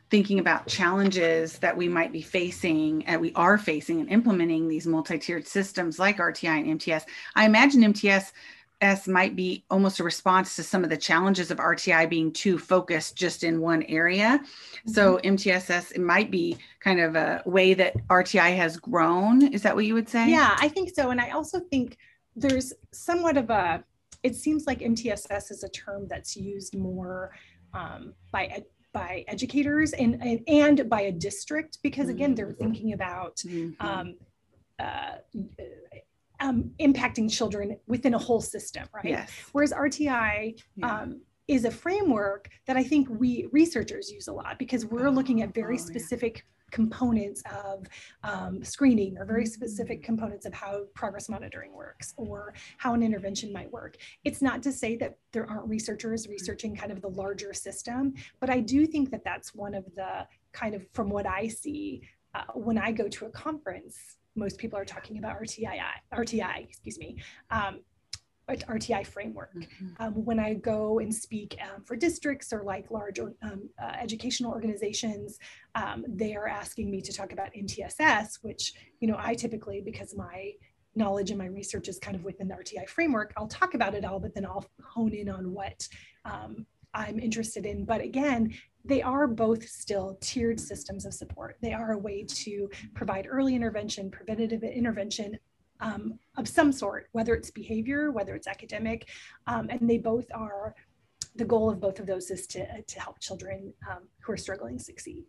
thinking about challenges that we might be facing and we are facing and implementing these multi-tiered systems like RTI and MTS. I imagine MTS S might be almost a response to some of the challenges of RTI being too focused just in one area. Mm-hmm. So MTSS it might be kind of a way that RTI has grown. Is that what you would say? Yeah, I think so. And I also think there's somewhat of a it seems like MTSS is a term that's used more um, by by educators and, and, and by a district because again they're mm-hmm. thinking about mm-hmm. um, uh, um, impacting children within a whole system, right? Yes. Whereas RTI yeah. um, is a framework that I think we researchers use a lot because we're oh, looking at very oh, specific yeah. components of um, screening or very specific mm-hmm. components of how progress monitoring works or how an intervention might work. It's not to say that there aren't researchers researching kind of the larger system, but I do think that that's one of the kind of from what I see uh, when I go to a conference most people are talking about RTI, RTI, excuse me, um, RTI framework. Mm-hmm. Um, when I go and speak um, for districts or like large or, um, uh, educational organizations, um, they are asking me to talk about MTSS, which you know I typically because my knowledge and my research is kind of within the RTI framework, I'll talk about it all, but then I'll hone in on what um, I'm interested in. But again, they are both still tiered systems of support. They are a way to provide early intervention, preventative intervention um, of some sort, whether it's behavior, whether it's academic, um, and they both are. The goal of both of those is to to help children um, who are struggling succeed.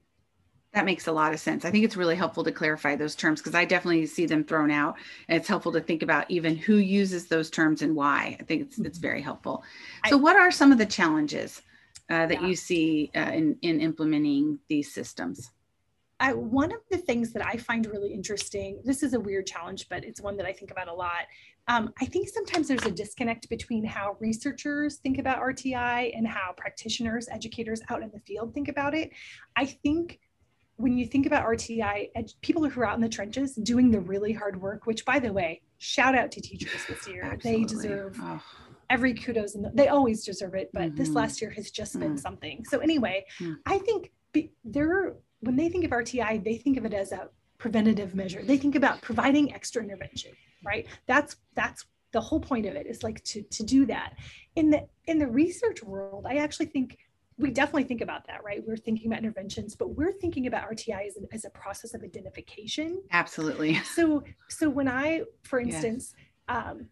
That makes a lot of sense. I think it's really helpful to clarify those terms because I definitely see them thrown out, and it's helpful to think about even who uses those terms and why. I think it's it's mm-hmm. very helpful. So, what are some of the challenges uh, that yeah. you see uh, in, in implementing these systems? I, one of the things that I find really interesting, this is a weird challenge, but it's one that I think about a lot. Um, I think sometimes there's a disconnect between how researchers think about RTI and how practitioners, educators out in the field think about it. I think when you think about RTI, people who are out in the trenches doing the really hard work, which by the way, shout out to teachers this year. Absolutely. They deserve oh every kudos and the, they always deserve it but mm-hmm. this last year has just been mm. something so anyway mm. i think be, they're when they think of rti they think of it as a preventative measure they think about providing extra intervention right that's that's the whole point of it is like to to do that in the in the research world i actually think we definitely think about that, right? We're thinking about interventions, but we're thinking about RTI as, as a process of identification. Absolutely. So, so when I, for instance, yes. um,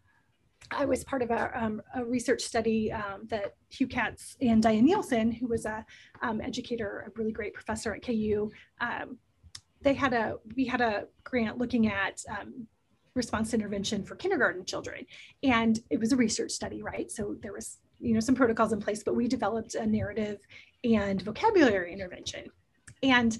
I was part of a, um, a research study um, that Hugh Catts and Diane Nielsen, who was a um, educator, a really great professor at KU, um, they had a we had a grant looking at um, response intervention for kindergarten children, and it was a research study, right? So there was you know some protocols in place, but we developed a narrative and vocabulary intervention, and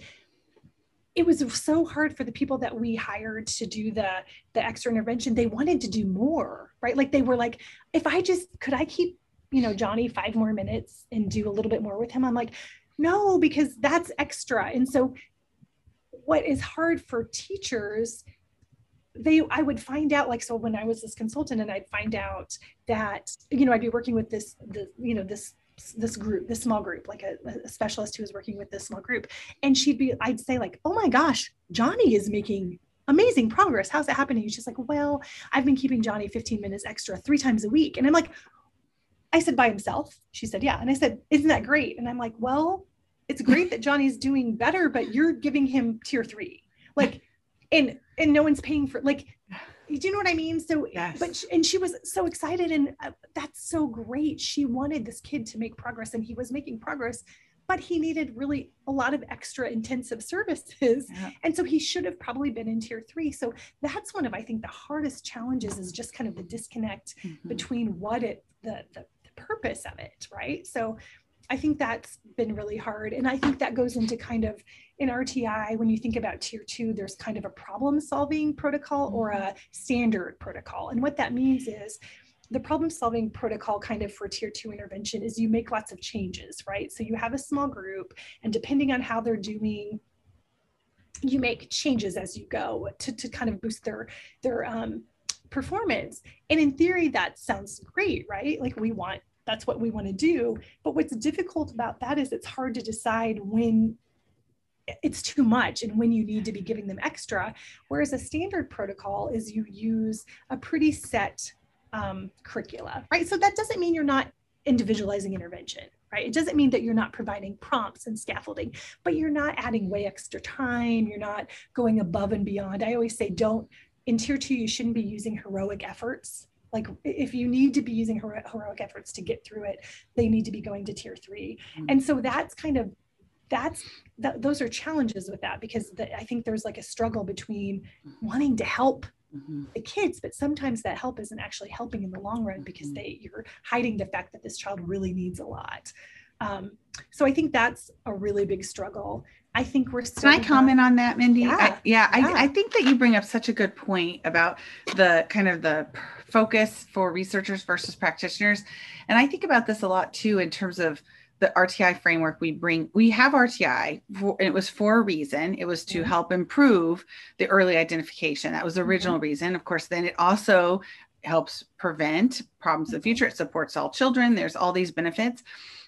it was so hard for the people that we hired to do the the extra intervention. They wanted to do more right? Like they were like if i just could i keep you know johnny five more minutes and do a little bit more with him? I'm like no because that's extra. And so what is hard for teachers they i would find out like so when i was this consultant and i'd find out that you know i'd be working with this the you know this this group, this small group, like a, a, specialist who was working with this small group. And she'd be, I'd say, like, oh my gosh, Johnny is making amazing progress. How's that happening? She's like, well, I've been keeping Johnny 15 minutes extra three times a week. And I'm like, I said, by himself? She said, yeah. And I said, isn't that great? And I'm like, well, it's great that Johnny's doing better, but you're giving him tier three. Like, and and no one's paying for like do you know what I mean? So, yes. but and she was so excited, and uh, that's so great. She wanted this kid to make progress, and he was making progress, but he needed really a lot of extra intensive services, yeah. and so he should have probably been in tier three. So that's one of I think the hardest challenges is just kind of the disconnect mm-hmm. between what it the, the the purpose of it, right? So I think that's been really hard. And I think that goes into kind of in RTI, when you think about tier two, there's kind of a problem solving protocol or a standard protocol. And what that means is the problem solving protocol kind of for tier two intervention is you make lots of changes, right? So you have a small group and depending on how they're doing, you make changes as you go to, to kind of boost their, their um, performance. And in theory, that sounds great, right? Like we want that's what we want to do. But what's difficult about that is it's hard to decide when it's too much and when you need to be giving them extra. Whereas a standard protocol is you use a pretty set um, curricula, right? So that doesn't mean you're not individualizing intervention, right? It doesn't mean that you're not providing prompts and scaffolding, but you're not adding way extra time. You're not going above and beyond. I always say, don't, in tier two, you shouldn't be using heroic efforts like if you need to be using heroic efforts to get through it they need to be going to tier 3 mm-hmm. and so that's kind of that's that, those are challenges with that because the, i think there's like a struggle between mm-hmm. wanting to help mm-hmm. the kids but sometimes that help isn't actually helping in the long run because mm-hmm. they you're hiding the fact that this child really needs a lot um, so i think that's a really big struggle I think we're still. Can I comment on that, Mindy? Yeah, I, yeah, yeah. I, I think that you bring up such a good point about the kind of the focus for researchers versus practitioners. And I think about this a lot too in terms of the RTI framework we bring. We have RTI, for, and it was for a reason. It was to mm-hmm. help improve the early identification. That was the original mm-hmm. reason. Of course, then it also helps prevent problems in the future. It supports all children. There's all these benefits.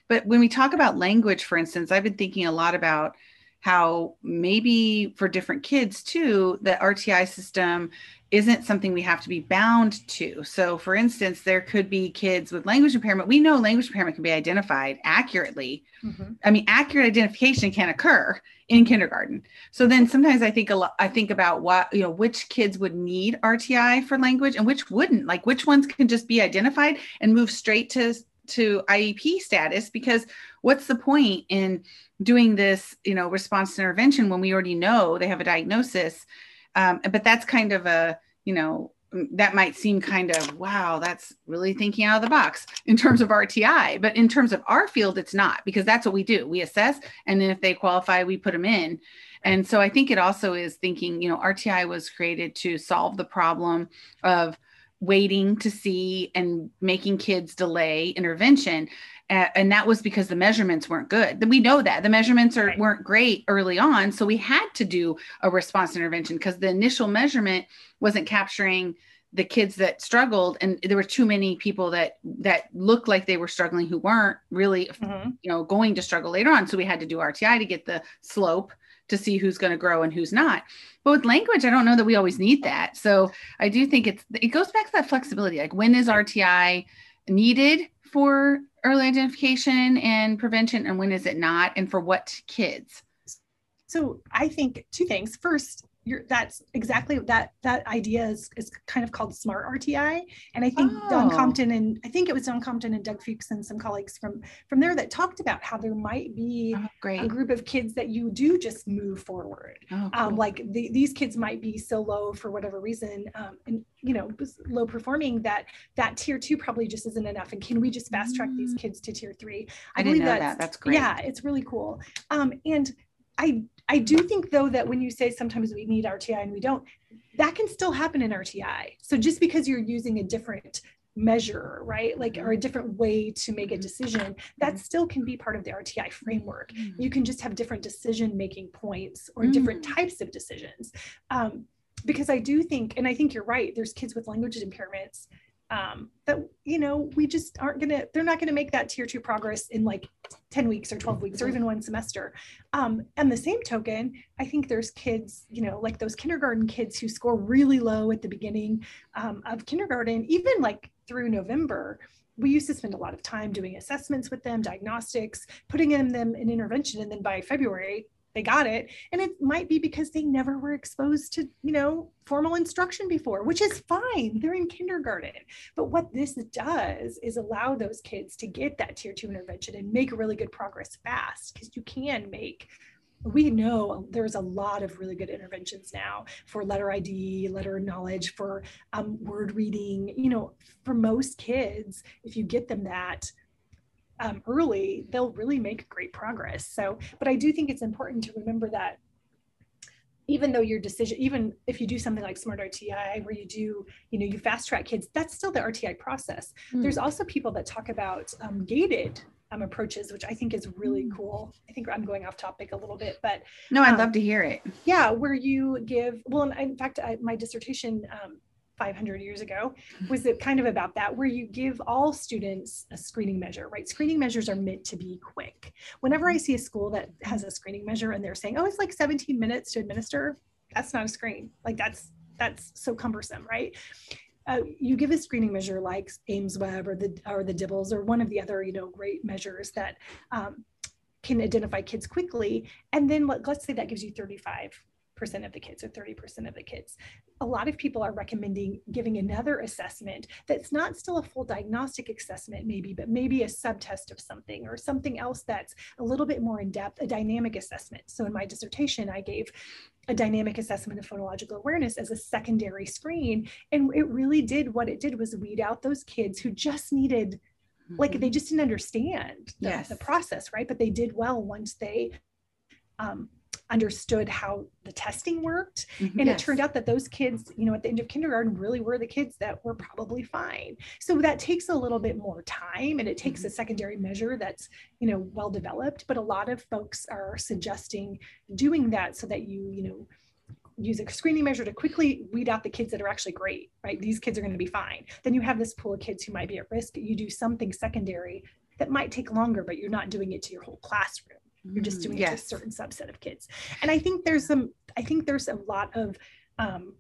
But when we talk about language, for instance, I've been thinking a lot about how maybe for different kids too, the RTI system isn't something we have to be bound to. So, for instance, there could be kids with language impairment. We know language impairment can be identified accurately. Mm-hmm. I mean, accurate identification can occur in kindergarten. So then sometimes I think a lot, I think about what, you know, which kids would need RTI for language and which wouldn't. Like which ones can just be identified and move straight to to IEP status because what's the point in doing this, you know, response intervention when we already know they have a diagnosis? Um, but that's kind of a, you know, that might seem kind of wow that's really thinking out of the box in terms of rti but in terms of our field it's not because that's what we do. We assess and then if they qualify we put them in. And so i think it also is thinking you know rti was created to solve the problem of waiting to see and making kids delay intervention. Uh, and that was because the measurements weren't good. We know that the measurements are, right. weren't great early on. So we had to do a response intervention because the initial measurement wasn't capturing the kids that struggled and there were too many people that that looked like they were struggling who weren't really mm-hmm. you know going to struggle later on so we had to do rti to get the slope to see who's going to grow and who's not. But with language, I don't know that we always need that. So I do think it's it goes back to that flexibility. Like when is RTI needed for early identification and prevention, and when is it not, and for what kids? So I think two things. First, you're, that's exactly that that idea is, is kind of called smart RTI. And I think oh. Don Compton and I think it was Don Compton and Doug Fuchs and some colleagues from from there that talked about how there might be oh, a group of kids that you do just move forward. Oh, um, cool. um, like the, these kids might be so low for whatever reason, um, and you know low performing that that tier two probably just isn't enough. And can we just fast track mm. these kids to tier three? I, I didn't know that's, that. That's great. Yeah, it's really cool. Um, and I I do think though that when you say sometimes we need RTI and we don't, that can still happen in RTI. So just because you're using a different measure, right? Like, or a different way to make a decision, that still can be part of the RTI framework. Mm-hmm. You can just have different decision making points or different types of decisions. Um, because I do think, and I think you're right, there's kids with language impairments um, that you know we just aren't gonna they're not gonna make that tier two progress in like 10 weeks or 12 weeks or even one semester. Um, and the same token i think there's kids you know like those kindergarten kids who score really low at the beginning um, of kindergarten even like through november we used to spend a lot of time doing assessments with them diagnostics putting in them in intervention and then by february they got it. And it might be because they never were exposed to you know formal instruction before which is fine. They're in kindergarten. But what this does is allow those kids to get that tier 2 intervention and make really good progress fast because you can make we know there's a lot of really good interventions now for letter ID, letter knowledge, for um, word reading. You know, for most kids, if you get them that, um, early, they'll really make great progress. So, but I do think it's important to remember that even though your decision, even if you do something like Smart RTI, where you do, you know, you fast track kids, that's still the RTI process. Mm. There's also people that talk about um, gated um, approaches, which I think is really mm. cool. I think I'm going off topic a little bit, but no, I'd um, love to hear it. Yeah, where you give well, in fact, I, my dissertation um, 500 years ago was it kind of about that where you give all students a screening measure right? Screening measures are meant to be quick. Whenever i see a school that has a screening measure and they're saying oh it's like 17 minutes to administer that's not a screen. Like that's that's so cumbersome right? Uh, you give a screening measure like ames AIMSweb or the or the DIBELS or one of the other you know great measures that um, can identify kids quickly. And then let, let's say that gives you 35 percent of the kids or 30% of the kids. A lot of people are recommending giving another assessment that's not still a full diagnostic assessment, maybe, but maybe a subtest of something or something else that's a little bit more in depth, a dynamic assessment. So in my dissertation, I gave a dynamic assessment of phonological awareness as a secondary screen. And it really did what it did was weed out those kids who just needed like they mm-hmm. just didn't understand the, yes. the, process right but they did well once they um, understood how the testing worked. Mm-hmm. And yes. it turned out that those kids, you know, at the end of kindergarten really were the kids that were probably fine. So that takes a little bit more time and it takes mm-hmm. a secondary measure that's, you know, well developed. But a lot of folks are suggesting doing that so that you, you know, use a screening measure to quickly weed out the kids that are actually great, right? These kids are going to be fine. Then you have this pool of kids who might be at risk. You do something secondary that might take longer, but you're not doing it to your whole classroom. You're just doing yes. it to a certain subset of kids. And I think there's some, I think there's a lot of um,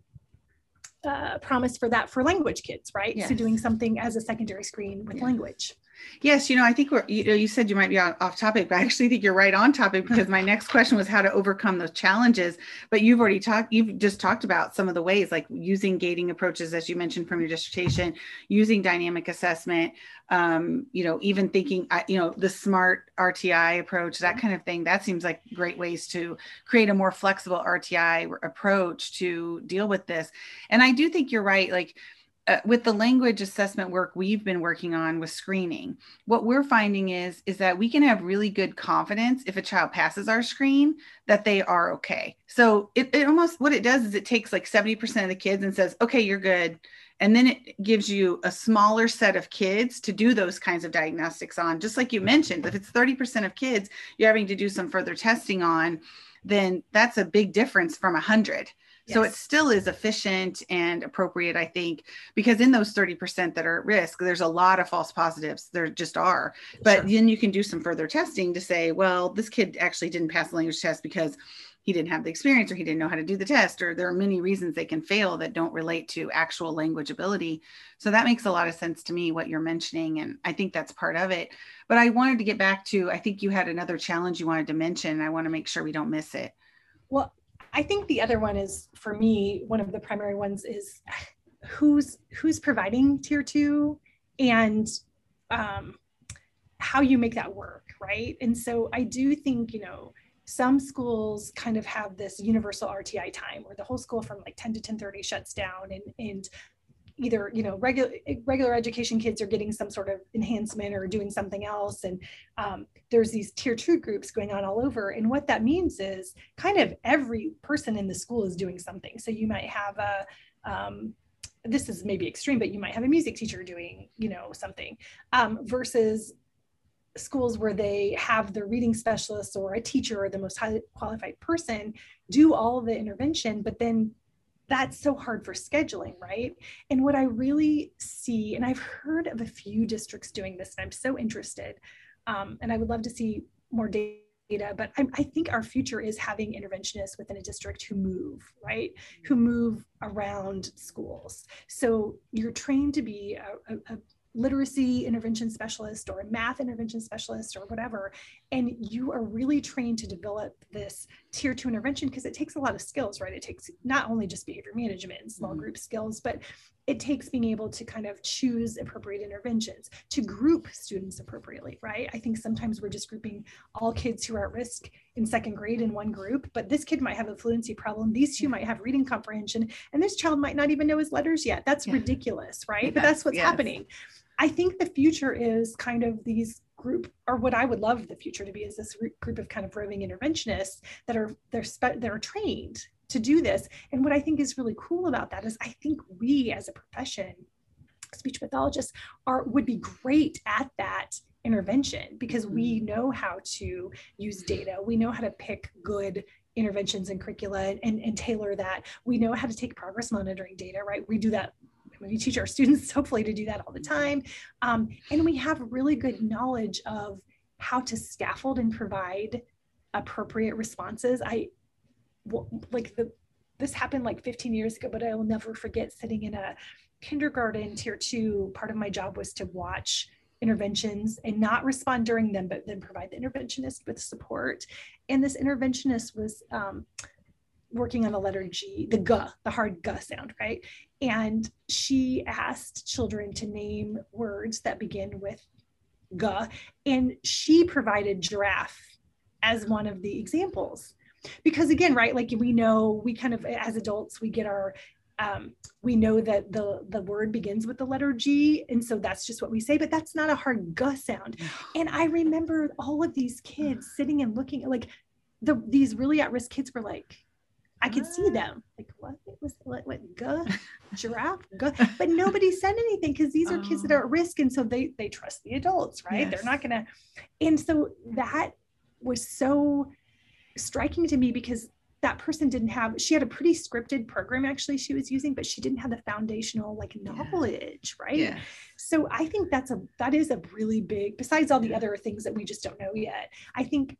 uh, promise for that for language kids, right? Yes. So doing something as a secondary screen with language. Yes, you know, I think we're, you know, you said you might be off topic, but I actually think you're right on topic because my next question was how to overcome those challenges. But you've already talked, you've just talked about some of the ways, like using gating approaches, as you mentioned from your dissertation, using dynamic assessment, um, you know, even thinking, you know, the smart RTI approach, that kind of thing. That seems like great ways to create a more flexible RTI approach to deal with this. And I do think you're right. Like, uh, with the language assessment work we've been working on with screening what we're finding is is that we can have really good confidence if a child passes our screen that they are okay. So it, it almost what it does is it takes like 70% of the kids and says okay you're good. And then it gives you a smaller set of kids to do those kinds of diagnostics on. Just like you mentioned if it's 30% of kids you're having to do some further testing on then that's a big difference from 100 so it still is efficient and appropriate, I think, because in those 30% that are at risk, there's a lot of false positives. There just are. But sure. then you can do some further testing to say, well, this kid actually didn't pass the language test because he didn't have the experience or he didn't know how to do the test, or there are many reasons they can fail that don't relate to actual language ability. So that makes a lot of sense to me, what you're mentioning. And I think that's part of it. But I wanted to get back to, I think you had another challenge you wanted to mention. I want to make sure we don't miss it. Well, I think the other one is for me, one of the primary ones is who's who's providing tier two and um, how you make that work, right? And so I do think, you know, some schools kind of have this universal RTI time where the whole school from like 10 to 10:30 shuts down and and either you know regular regular education kids are getting some sort of enhancement or doing something else and um, there's these tier two groups going on all over and what that means is kind of every person in the school is doing something. So you might have a um, this is maybe extreme but you might have a music teacher doing you know something um, versus schools where they have the reading specialist or a teacher or the most highly qualified person do all the intervention but then that's so hard for scheduling, right? And what I really see, and I've heard of a few districts doing this, and I'm so interested, um, and I would love to see more data but I, I, think our future is having interventionists within a district who move, right? Who move around schools. So you're trained to be a, a, a literacy intervention specialist or a math intervention specialist or whatever. And you are really trained to develop this tier two intervention because it takes a lot of skills, right? It takes not only just behavior management and small mm-hmm. group skills, but it takes being able to kind of choose appropriate interventions, to group students appropriately, right? I think sometimes we're just grouping all kids who are at risk in second grade in one group, but this kid might have a fluency problem. These two might have reading comprehension, and this child might not even know his letters yet. That's yeah. ridiculous, right? Yes, but that's what's yes. happening. I think the future is kind of these group, or what I would love the future to be, is this group of kind of roving interventionists that are they're spe- they're trained to do this. And what I think is really cool about that is I think we as a profession, speech pathologists, are would be great at that intervention because we mm-hmm. know how to use data. We know how to pick good interventions and curricula and, and tailor that. We know how to take progress monitoring data, right? We do that we teach our students *laughs* hopefully to do that all the time. Um, and we have really good knowledge of how to scaffold and provide appropriate responses. I like the this happened like 15 years ago, but I will never forget sitting in a kindergarten tier two. Part of my job was to watch interventions and not respond during them, but then provide the interventionist with support. And this interventionist was um, working on the letter G, the G, the hard G sound, right? And she asked children to name words that begin with G, and she provided giraffe as one of the examples. Because again, right, like we know, we kind of, as adults, we get our um, we know that the the word begins with the letter G, and so that's just what we say. But that's not a hard G sound. *sighs* And I remember all of these kids sitting and looking like the these really at risk kids were like, I could see ah, them like what it was what, what guh, *laughs* giraffe guh. but nobody said anything because these are oh. kids that are oh. at oh. risk and so they they trust the adults right yes. they're not gonna and so that was so striking to me because that person didn't have she had a pretty scripted program actually she was using but she didn't have the foundational like knowledge yeah. right yeah. so i think that's a that is a really big besides all the other things that we just don't know yet i think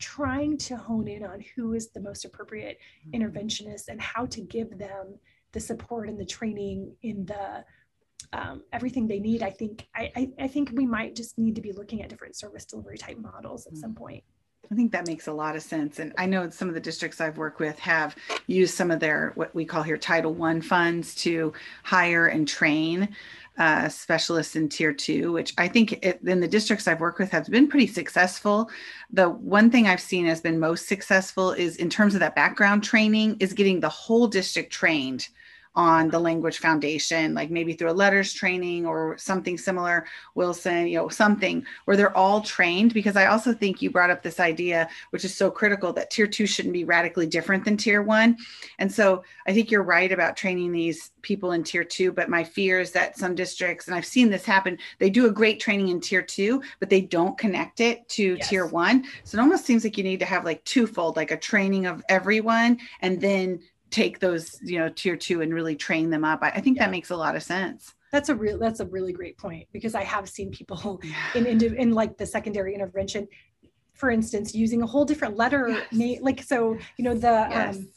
trying to hone in on who is the most appropriate mm-hmm. interventionist and how to give them the support and the training in the um, everything they need. I think I, I, I, think we might just need to be looking at different service delivery type models at some mm-hmm. point. I think that makes a lot of sense. And I know some of the districts I've worked with have used some of their what we call here Title One funds to hire and train uh, specialists in tier two, which I think it, in the districts I've worked with has been pretty successful. The one thing I've seen has been most successful is in terms of that background training is getting the whole district trained on the language foundation like maybe through a LETRS training or something similar wilson you know something where they're all trained because i also think you brought up this idea which is so critical that tier two shouldn't be radically different than tier one. And so i think you're right about training these people in tier two but my fear is that some districts and i've seen this happen they do a great training in tier two but they don't connect it to yes. tier one. So it almost seems like you need to have like twofold like a training of everyone and then take those you know tier two and really train them up i, I think yeah. that makes a lot of sense that's a real that's a really great point because i have seen people *laughs* in, in in like the secondary intervention for instance using a whole different letter yes. name like so you know the yes. um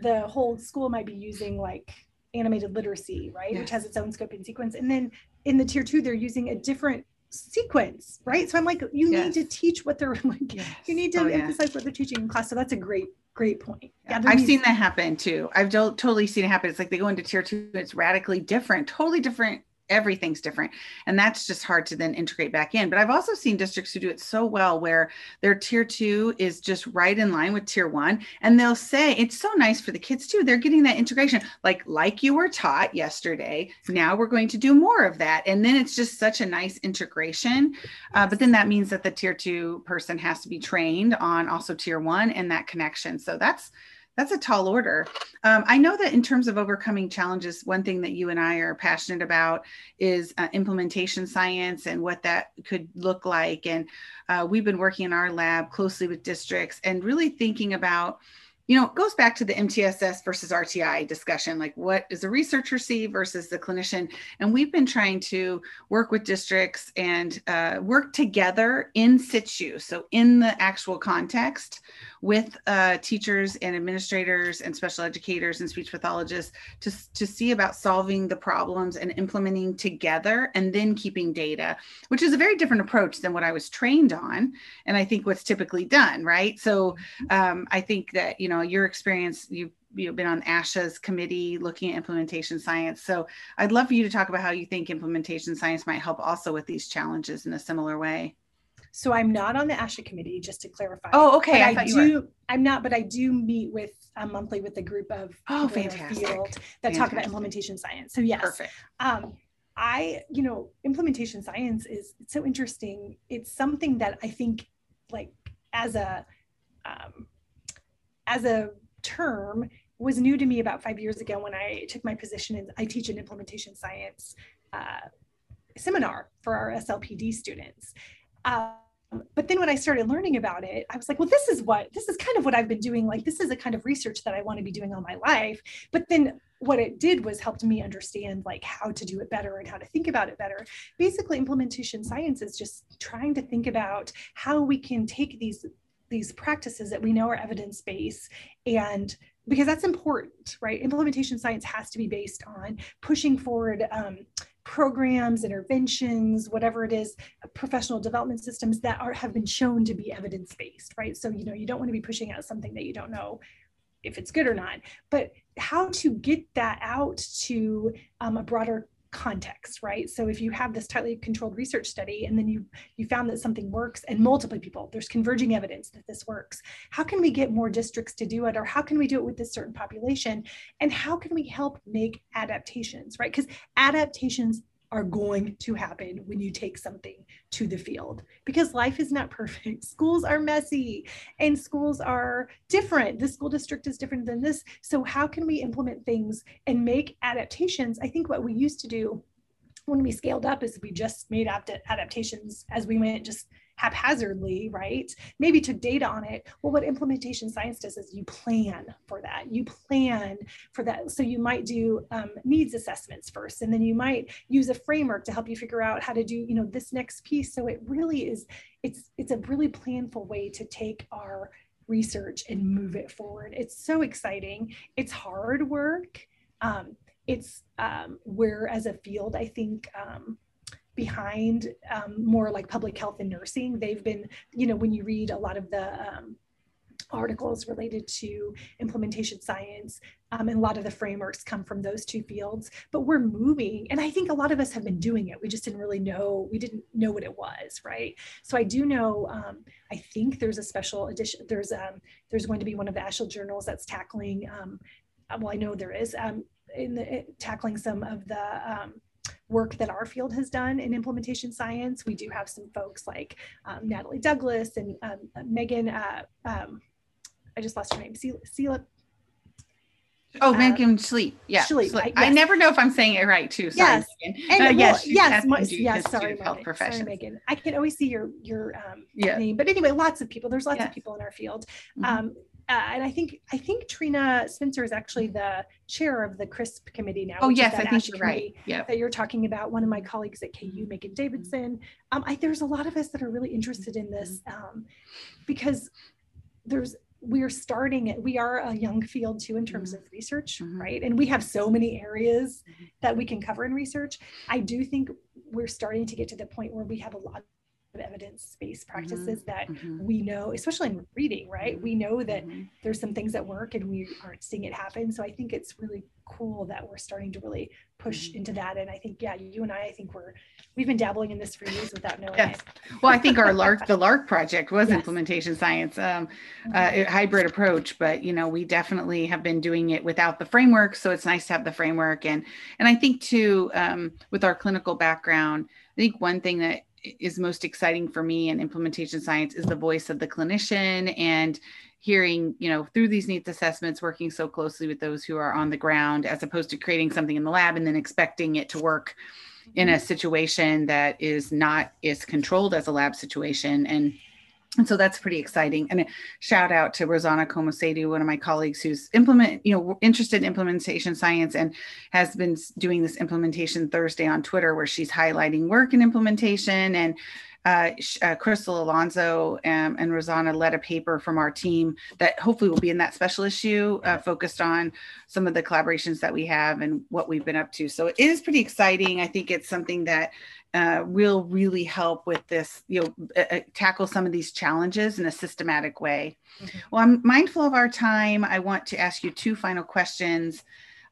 the whole school might be using like animated literacy right yes. which has its own scope and sequence and then in the tier two they're using a different sequence right so i'm like you need to teach what they're *laughs* like you need to oh, emphasize what they're teaching in class so that's a great great point. Yeah, I've seen that happen too. I've totally seen it happen. It's like they go into tier two, it's radically different, totally different everything's different. And that's just hard to then integrate back in. But i've also seen districts who do it so well where their tier two is just right in line with tier one and they'll say it's so nice for the kids too. They're getting that integration. Like like you were taught yesterday now we're going to do more of that. And then it's just such a nice integration. Uh, but then that means that the tier two person has to be trained on also tier one and that connection. So that's that's a tall order. Um, I know that in terms of overcoming challenges, one thing that you and I are passionate about is uh, implementation science and what that could look like. And uh, we've been working in our lab closely with districts and really thinking about you know, it goes back to the MTSS versus RTI discussion. Like, what does the researcher see versus the clinician? And we've been trying to work with districts and uh, work together in situ, so in the actual context, with uh, teachers and administrators and special educators and speech pathologists to, to see about solving the problems and implementing together and then keeping data, which is a very different approach than what I was trained on. And I think what's typically done, right? So um, I think that, you know, your experience, you've you've been on ASHA's committee looking at implementation science. So I'd love for you to talk about how you think implementation science might help also with these challenges in a similar way. So I'm not on the ASHA committee, just to clarify. Oh, okay. I, I do. I'm not, but I do meet with uh, monthly with a group of oh, fantastic. field that fantastic. talk about implementation science. So yes, perfect. Um, I, you know, implementation science is so interesting. It's something that I think, like, as a um, as a term, was new to me about five years ago when I took my position in. I teach an implementation science uh, seminar for our SLPD students, um, but then when I started learning about it, I was like, well, this is what, this is kind of what I've been doing. Like, this is a kind of research that I want to be doing all my life. But then what it did was helped me understand like how to do it better and how to think about it better. Basically, implementation science is just trying to think about how we can take these these practices that we know are evidence-based and because that's important, right? Implementation science has to be based on pushing forward um, programs, interventions, whatever it is, professional development systems that are have been shown to be evidence-based, right? So you know you don't want to be pushing out something that you don't know if it's good or not, but how to get that out to um, a broader context right? So if you have this tightly controlled research study and then you you found that something works and multiple people there's converging evidence that this works how can we get more districts to do it? Or how can we do it with this certain population? And how can we help make adaptations right? Because adaptations are going to happen when you take something to the field because life is not perfect. *laughs* Schools are messy and schools are different. This school district is different than this. So, how can we implement things and make adaptations? I think what we used to do when we scaled up is we just made adaptations as we went, just haphazardly, right? Maybe took data on it. Well, what implementation science does is you plan for that. You plan for that. So you might do um, needs assessments first, and then you might use a framework to help you figure out how to do, you know, this next piece. So it really is, it's it's a really planful way to take our research and move it forward. It's so exciting. It's hard work. Um, it's um, where as a field, I think um, behind um, more like public health and nursing. They've been, you know, when you read a lot of the um, articles related to implementation science um, and a lot of the frameworks come from those two fields but we're moving and i think a lot of us have been doing it we just didn't really know we didn't know what it was right so i do know um, i think there's a special edition there's um, there's going to be one of the ASHA journals that's tackling um, well i know there is um, in the, tackling some of the um, work that our field has done in implementation science. We do have some folks like um, Natalie Douglas and um, Megan, uh, um, I just lost her name, Celia. Oh, uh, Megan Sleep. Yeah. Sleep. I, yes. I, never know if I'm saying it right too. Sorry, yes. Megan. And, uh, well, yes, yes, my, yes. Sorry, health Sorry, Megan. I can always see your your um, yeah. name, but anyway, lots of people. There's lots yes. of people in our field. Mm-hmm. Um, uh, and I think I think Trina Spencer is actually the chair of the CRISP committee now. Oh yes, I think you're right. Yeah, that you're talking about. One of my colleagues at KU, Megan Davidson. Um, I, there's a lot of us that are really interested in this um, because there's we're starting it. We are a young field too in terms mm-hmm. of research, mm-hmm. right? And we have so many areas mm-hmm. that we can cover in research. I do think we're starting to get to the point where we have a lot evidence-based practices mm-hmm. that mm-hmm. we know especially in reading right we know that mm-hmm. there's some things that work and we aren't seeing it happen so i think it's really cool that we're starting to really push mm-hmm. into that and i think yeah you and i i think we're we've been dabbling in this for years without knowing yes. it well i think our LARC the *laughs* LARC project was yes. implementation science um, uh, mm-hmm. hybrid approach but you know we definitely have been doing it without the framework so it's nice to have the framework and and i think too um, with our clinical background i think one thing that is most exciting for me in implementation science is the voice of the clinician and hearing you know through these needs assessments working so closely with those who are on the ground as opposed to creating something in the lab and then expecting it to work in mm-hmm. a situation that is not as controlled as a lab situation. And and so that's pretty exciting and shout out to Rouzana Komesidou, one of my colleagues who's implement you know interested in implementation science and has been doing this implementation thursday on twitter where she's highlighting work in implementation and uh, uh, Crystal Alonso um, and Rouzana led a paper from our team that hopefully will be in that special issue, uh, focused on some of the collaborations that we have and what we've been up to. So it is pretty exciting. I think it's something that uh, will really help with this, you know, uh, uh, tackle some of these challenges in a systematic way. Mm-hmm. Well, I'm mindful of our time. I want to ask you two final questions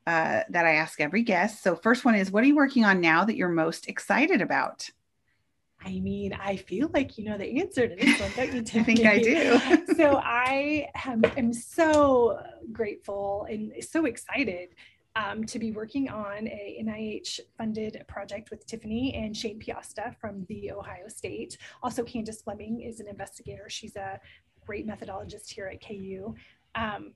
uh, that I ask every guest. So, first one is, what are you working on now that you're most excited about? I mean, I feel like you know the answer to this one, don't you? *laughs* I think I do. so I am, am so grateful and so excited um, to be working on a NIH funded project with Tiffany and Shayne Piasta from the Ohio State. Also, Kandace Fleming is an investigator. She's a great methodologist here at KU. Um,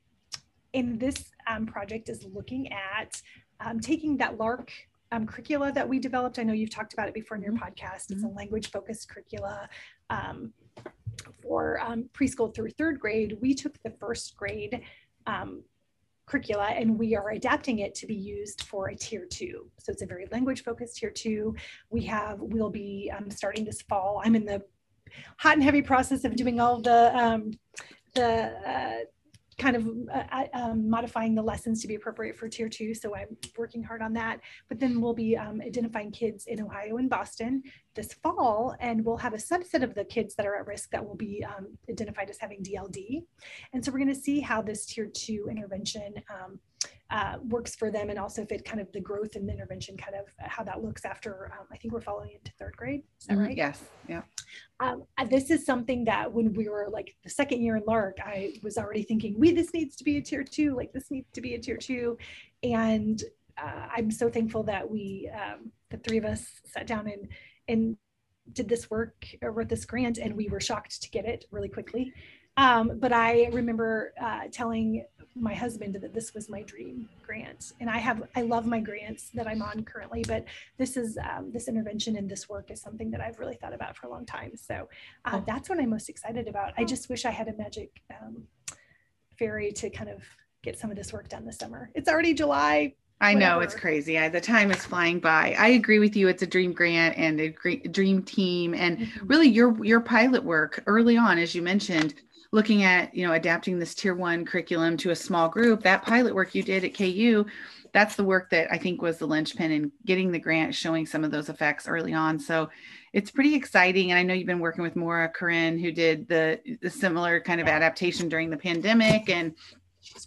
and this um, project is looking at um, taking that LARC um, curricula that we developed. I know you've talked about it before in your mm-hmm. podcast. It's a mm-hmm. language focused curricula um, for preschool through third grade. We took the first grade um, curricula and we are adapting it to be used for a tier two. So it's a very language focused tier two. We have, we'll be um, starting this fall. I'm in the hot and heavy process of doing all the, um, the uh, kind of uh, uh, um, modifying the lessons to be appropriate for tier two. So I'm working hard on that. But then we'll be um, identifying kids in Ohio and Boston this fall, and we'll have a subset of the kids that are at risk that will be um, identified as having DLD. And so we're going to see how this tier two intervention um, uh, works for them and also fit kind of the growth and the intervention kind of how that looks after um, i think we're following into third grade. Is that mm-hmm. right? Yes. Yeah. Um, uh, this is something that when we were like the second year in LARC i was already thinking we this needs to be a tier two. Like this needs to be a tier two. And uh, i'm so thankful that we um, the three of us sat down and and did this work or wrote this grant and we were shocked to get it really quickly. Um, but I remember uh, telling my husband that this was my dream grant and i have i love my grants that i'm on currently but this is um, this intervention and this work is something that i've really thought about for a long time so uh, that's what i'm most excited about i just wish i had a magic um, fairy to kind of get some of this work done this summer it's already july I Whatever. know it's crazy. I, the time is flying by. I agree with you. It's a dream grant and a great dream team, and mm-hmm. really your your pilot work early on, as you mentioned, looking at you know adapting this tier one curriculum to a small group that pilot work you did at ku that's the work that i think was the linchpin in getting the grant showing some of those effects early on. So it's pretty exciting and i know you've been working with maura corinne who did the, the similar kind of adaptation during the pandemic and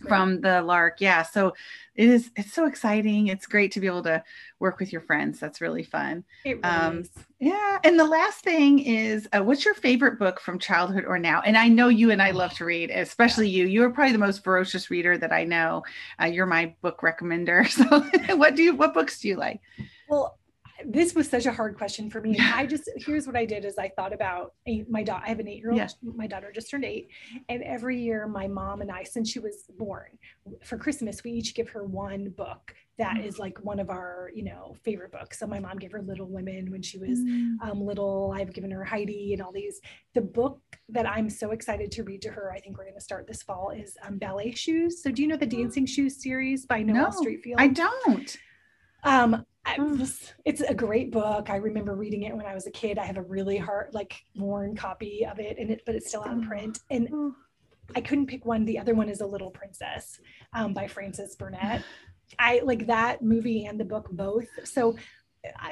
from the LARC. Yeah so it is it's so exciting. It's great to be able to work with your friends. That's really fun. Really um, yeah and the last thing is uh, what's your favorite book from childhood or now? And i know you and i love to read especially yeah. you. You're probably the most ferocious reader that i know. Uh, you're my book recommender. *laughs* So *laughs* what do you what books do you like? Well this was such a hard question for me. I just here's what I did is I thought about my daughter. I have an eight year old. Yes. My daughter just turned eight, and every year my mom and I, since she was born, for Christmas we each give her one book that mm. is like one of our you know favorite books. So my mom gave her Little Women when she was mm. um, little. I've given her Heidi and all these. The book that I'm so excited to read to her, I think we're going to start this fall, is um, Ballet Shoes. So do you know the Dancing Shoes series by Noel no, Streatfeild? I don't. Um, was, it's a great book. I remember reading it when I was a kid. I have a really hard, like worn copy of it, and it, but it's still out in print. And I couldn't pick one. The other one is A Little Princess um, by Frances Burnett. *laughs* I like that movie and the book both. So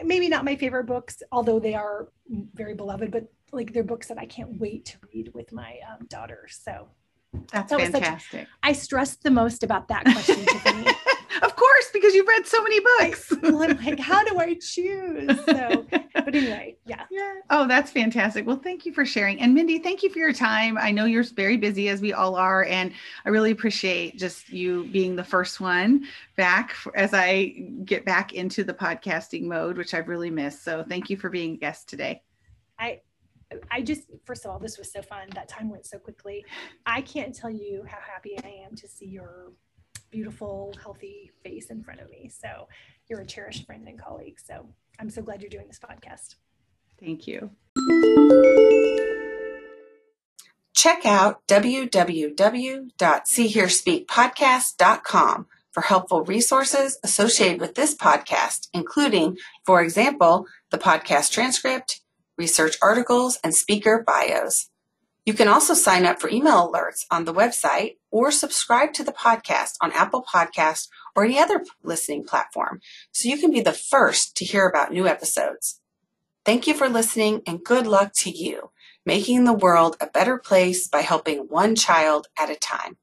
maybe not my favorite books, although they are very beloved, but like they're books that I can't wait to read with my um, daughter. So that's that fantastic. Such, I stressed the most about that question, Tiffany. *laughs* of course, because you've read so many books. well, I'm like, how do I choose? So, but anyway, yeah. *laughs* Yeah. Oh, that's fantastic. Well, thank you for sharing. And Mindy, thank you for your time. I know you're very busy as we all are. And I really appreciate just you being the first one back for, as I get back into the podcasting mode, which I've really missed. So thank you for being a guest today. I I just, first of all, this was so fun. That time went so quickly. I can't tell you how happy I am to see your beautiful, healthy face in front of me. So you're a cherished friend and colleague. So I'm so glad you're doing this podcast. Thank you. Check out www.seehearspeakpodcast.com for helpful resources associated with this podcast, including, for example, the podcast transcript, research articles, and speaker bios. You can also sign up for email alerts on the website or subscribe to the podcast on Apple Podcasts or any other listening platform so you can be the first to hear about new episodes. Thank you for listening and good luck to you, making the world a better place by helping one child at a time.